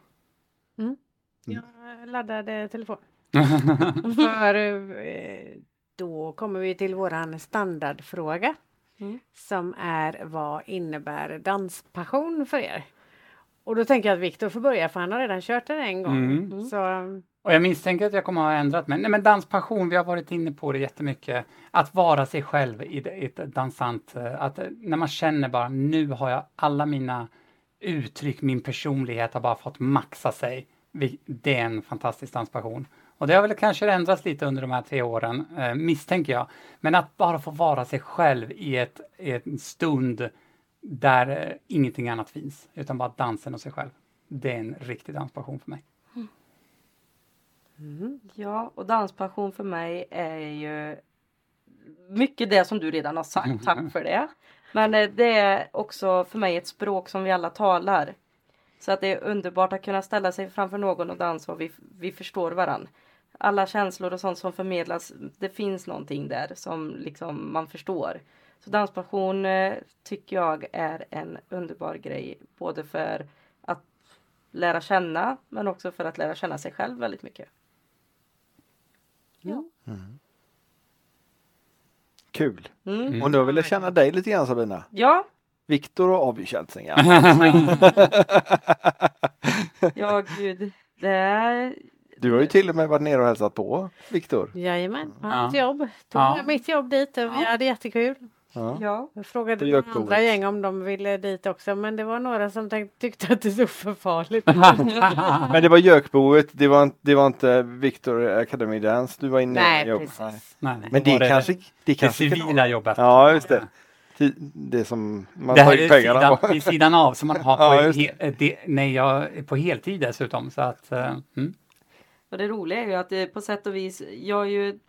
Jag laddade telefon. För eh, då kommer vi till våran standardfråga. Mm. Som är vad innebär danspassion för er? Och då tänker jag att Viktor får börja för han har redan kört den en gång. Mm. Så och jag misstänker att jag kommer att ha ändrat mig. Nej men danspassion, vi har varit inne på det jättemycket. Att vara sig själv i ett dansant, eh, att eh, när man känner bara nu har jag alla mina uttryck, min personlighet har bara fått maxa sig. Det är en fantastisk danspassion. Och det har väl kanske ändrats lite under de här tre åren, eh, misstänker jag. Men att bara få vara sig själv i, ett, i en stund där ingenting annat finns, utan bara dansen och sig själv. Det är en riktig danspassion för mig. Ja, och danspassion för mig är ju mycket det som du redan har sagt. Tack för det. Men eh, det är också för mig ett språk som vi alla talar. Så att det är underbart att kunna ställa sig framför någon och dansa och vi, vi förstår varann. Alla känslor och sånt som förmedlas, det finns någonting där som liksom man förstår. Så danspassion eh, tycker jag är en underbar grej både för att lära känna men också för att lära känna sig själv väldigt mycket. Ja. Kul! Mm. Och nu vill jag känna dig lite grann Sabina. Ja, Viktor och Abikällsingar. ja gud. Det är... Du har ju till och med varit nere och hälsat på Viktor. jajamän, Ja. hans jobb. Tog Ja. mitt jobb dit och vi hade jättekul. Ja. Ja. Jag frågade Gökboet. andra gäng om de ville dit också men det var några som tänkte, tyckte att det såg för farligt Men det var Gökboet, det var, inte- det var inte Victor Academy Dance du var inne Nej, i precis. Nej, Men då var det kanske, det det kanske kan- civila jobbet. Ja, just det. Det som man Det tar här är pengarna sidan, på. vid sidan av som man har på, Ja, he, det, nej, jag på heltid dessutom. Så att, eh, mm. Och det roliga är ju att det på sätt och vis, jag har ju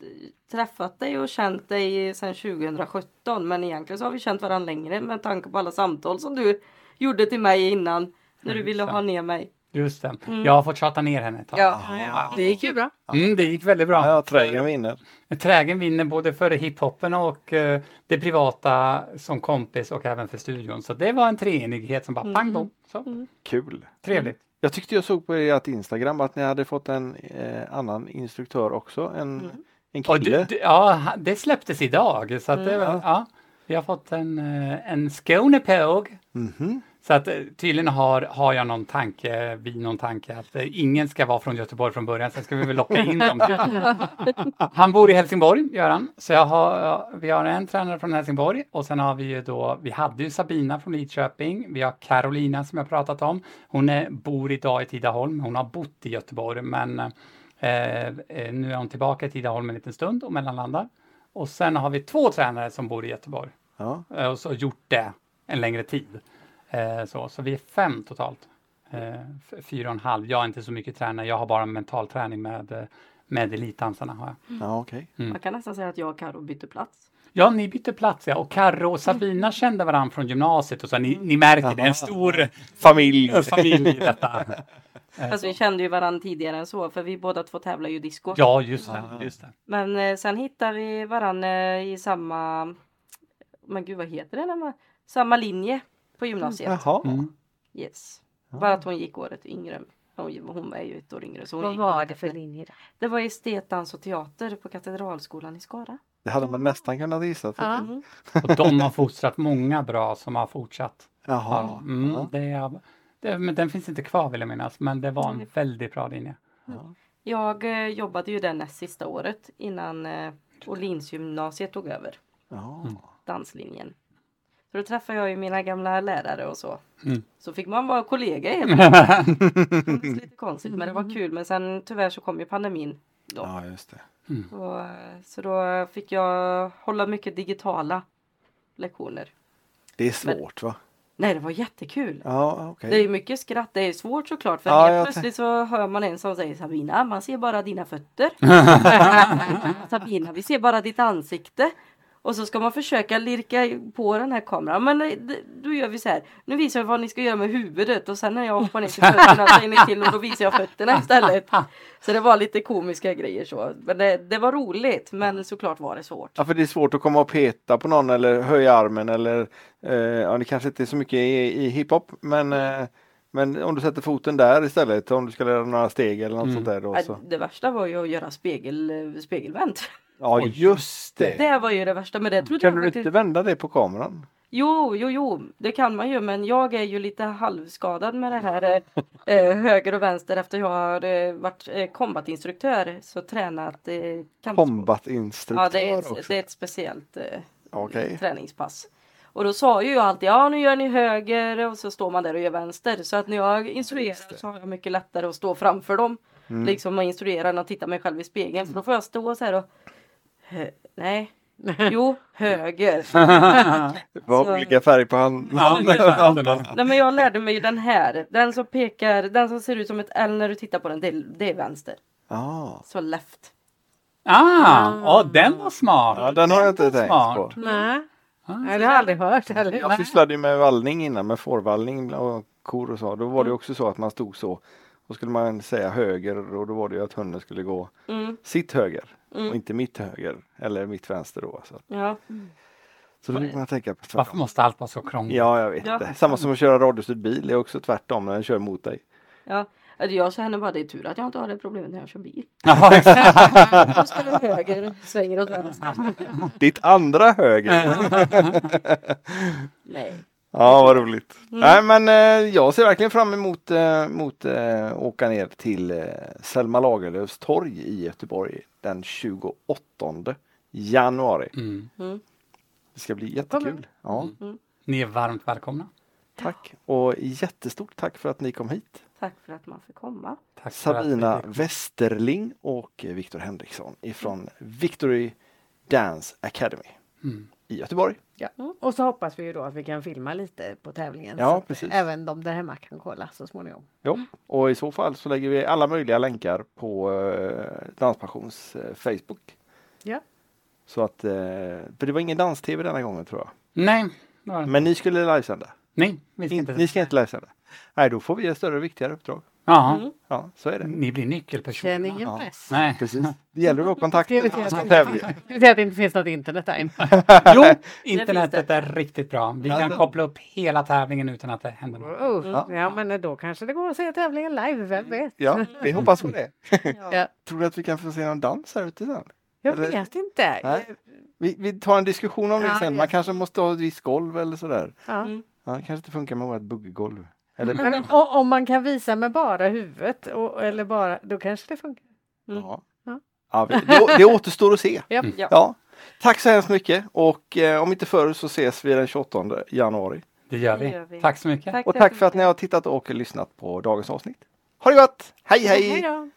träffat dig och känt dig sedan 2017 men egentligen så har vi känt varandra längre med tanke på alla samtal som du gjorde till mig innan när du ville ha ner mig. Just det. Jag har fått tjata ner henne ett tag. Ja. Ja, det gick ju bra. Mm, det gick väldigt bra. Ja, trägen vinner. Trägen vinner både för hiphopen och eh, det privata som kompis och även för studion. Så det var en treenighet som bara pang bom. Så, Kul. Trevligt. Jag tyckte jag såg på ert Instagram att ni hade fått en eh, annan instruktör också. En, en Och du, kille. du, ja, det släpptes idag. Så att det, var- ja, vi har fått en, eh, en Skånepåg. Mhm. Så att eh, tydligen har, har jag någon tanke, vi någon tanke att eh, ingen ska vara från Göteborg från början, sen ska vi väl locka in dem. Han bor i Helsingborg, gör han. Så jag har, vi har en tränare från Helsingborg och sen har vi ju då, vi hade ju Sabina från Lidköping, vi har Carolina som jag pratat om. Hon är, bor idag i Tidaholm, hon har bott i Göteborg men eh, eh, nu är hon tillbaka i Tidaholm en liten stund och mellanlandar. Och sen har vi två tränare som bor i Göteborg Ja. och så gjort det en längre tid. Eh, så, så vi är fem totalt. Eh, fyra och en halv. Jag är inte så mycket tränare, jag har bara mental träning med, eh, med elitdansarna. Har jag. ja, okej. Man kan nästan säga att jag och Karo bytte plats. Ja, ni bytte plats ja. Och Karro och Sabina kände varandra från gymnasiet och så. Ni, ni märker, det är en stor Familj. familj i detta. Fast vi kände ju varandra tidigare än så för vi båda två tävlar ju disco. Ja, just det. Just det. Men eh, sen hittade vi varandra i samma, men gud vad heter det? Samma linje på gymnasiet. Jaha. Mm. Yes. Bara att hon gick året yngre Hon, hon är ju ett år yngre. Så hon Vad gick- var det för linje? Då? Det var estet, dans och teater på Katedralskolan i Skara. Det hade man nästan kunnat gissa. Ja. Mm. Och de har fostrat många bra som har fortsatt. Jaha. Ja, mm, Ja. det är, det, men den finns inte kvar vill jag minnas, men det var en väldigt bra linje. Jag eh, jobbade ju där näst sista året innan eh, Åhlénsgymnasiet tog över Ja. danslinjen. Så då träffade jag ju mina gamla lärare och så. Mm. Så fick man vara kollega helt enkelt. Lite konstigt men det var kul. Men sen tyvärr så kom ju pandemin. Då. ja, just det. Och, eh, så då fick jag hålla mycket digitala lektioner. Det är svårt va? Nej det var jättekul. Ja, okej. Det är mycket skratt. Det är svårt såklart. För Ja, helt plötsligt så hör man en som säger Sabina, man ser bara dina fötter. Sabina, vi ser bara ditt ansikte. Och så ska man försöka lirka på den här kameran. Men eh, d- då gör vi så här. Nu visar jag vad ni ska göra med huvudet och sen när jag hoppar ner till fötterna säger ni till och då visar jag fötterna istället. Så det var lite komiska grejer så. Men det, det var roligt men såklart var det svårt. Ja, för det är svårt att komma och peta på någon eller höja armen eller eh, ja, det kanske inte är så mycket i, i hiphop men eh, men om du sätter foten där istället om du ska lära några steg eller något Mm. sånt där då så. Det värsta var ju att göra spegel, eh, spegelvänt. Ja just det. Det var ju det värsta med det. Trodde Kan jag du faktiskt- inte vända det på kameran? Jo, jo, jo, det kan man ju, men jag är ju lite halvskadad med det här eh, eh, höger och vänster efter jag har eh, varit eh, kombatinstruktör så tränat eh. Kombatinstruktör Ja, det är, ett, det är ett speciellt eh, Okej. träningspass. Och då sa ju jag alltid, ja nu gör ni höger och så står man där och gör vänster. Så att när jag instruerar så har jag mycket lättare att stå framför dem. Mm. Liksom och instruera än att titta mig själv i spegeln. För då får jag stå så här och hö, Nej, jo, höger. Det var Så- olika färg på hand. Ja, det är sant. Nej men jag lärde mig ju den här. Den som pekar, den som ser ut som ett L när du tittar på den, det, det är vänster. Ah. Så left. Ah, åh, den var smart! Ja, den har jag inte tänkt smart. på. Nej, Ah, Nej, det har jag aldrig hört heller. Jag sysslade ju med vallning innan med fårvallning och kor och så. Då var det också så att man stod så. Då skulle man säga höger och då var det ju att hunden skulle gå Mm, sitt höger och mm, inte mitt höger eller mitt vänster då. Så, ja. så då fick man tänka på Varför tvärtom. måste allt vara så krångligt? Ja, jag vet Ja. det. Samma som att köra radiostyrd bil är också tvärtom när den kör mot dig. ja. Eller Jag känner bara det är tur att jag inte har det problemet när jag kör bil. Då ska det höger, svänger åt vänster. Ditt andra höger. Nej. Ja, vad roligt. Nej, men eh, jag ser verkligen fram emot eh, mot, eh, åka ner till eh, Selma Lagerlöfs torg i Göteborg den 28 januari. Mm. Mm. Det ska bli jättekul. Ja, Ni är varmt välkomna. tack. Och jättestort tack för att ni kom hit. Tack för att man får komma. Sabina fick- Westerling och Viktor Henriksson ifrån Victory Dance Academy Mm. I Göteborg. Ja. Och så hoppas vi ju då att vi kan filma lite på tävlingen. Ja, precis. Även de där hemma kan kolla så småningom. Jo. Och i så fall så lägger vi alla möjliga länkar på eh, Danspassions eh, Facebook. Ja. Så att, eh, för det var ingen dans-tv denna gången tror jag. Nej. Men ni skulle livesända? nej, vi ska In, inte. ni ska inte livesända? Nej, då får vi ett större och viktigare uppdrag. Ja, Mm. Ja, så är det. ni blir nyckelpersoner. Känn ingen Ja. press. Nej. Precis. Det gäller att ha kontakt Ska vi som att- tävling. Ska vi se att det inte finns något internet där. Jo, internetet är riktigt bra. Vi kan koppla upp hela tävlingen utan att det händer något. Oh, Ja. ja. men då kanske det går att se tävlingen live, vem vet? Ja, vi hoppas på det. Ja. Tror du att vi kan få se någon dans här ute sen? Jag Eller- vet inte. Nej. Vi, vi tar en diskussion om det sen. Man kanske måste ha ett visst golv eller sådär. Ja. Mm. Ja, det kanske inte funkar med vårt bugggolv. Eller, Men o- om man kan visa med bara huvudet, och, eller bara, då kanske det funkar. Mm. ja. Ja. Det, det återstår att se. Ja. Ja. Ja. Tack så hemskt mycket och eh, om inte förr så ses vi den 28 januari. Det gör Det vi. gör vi. Tack så mycket. Tack Och tack för att ni har tittat och lyssnat på dagens avsnitt. Ha det gott! hej! hej. Hej då!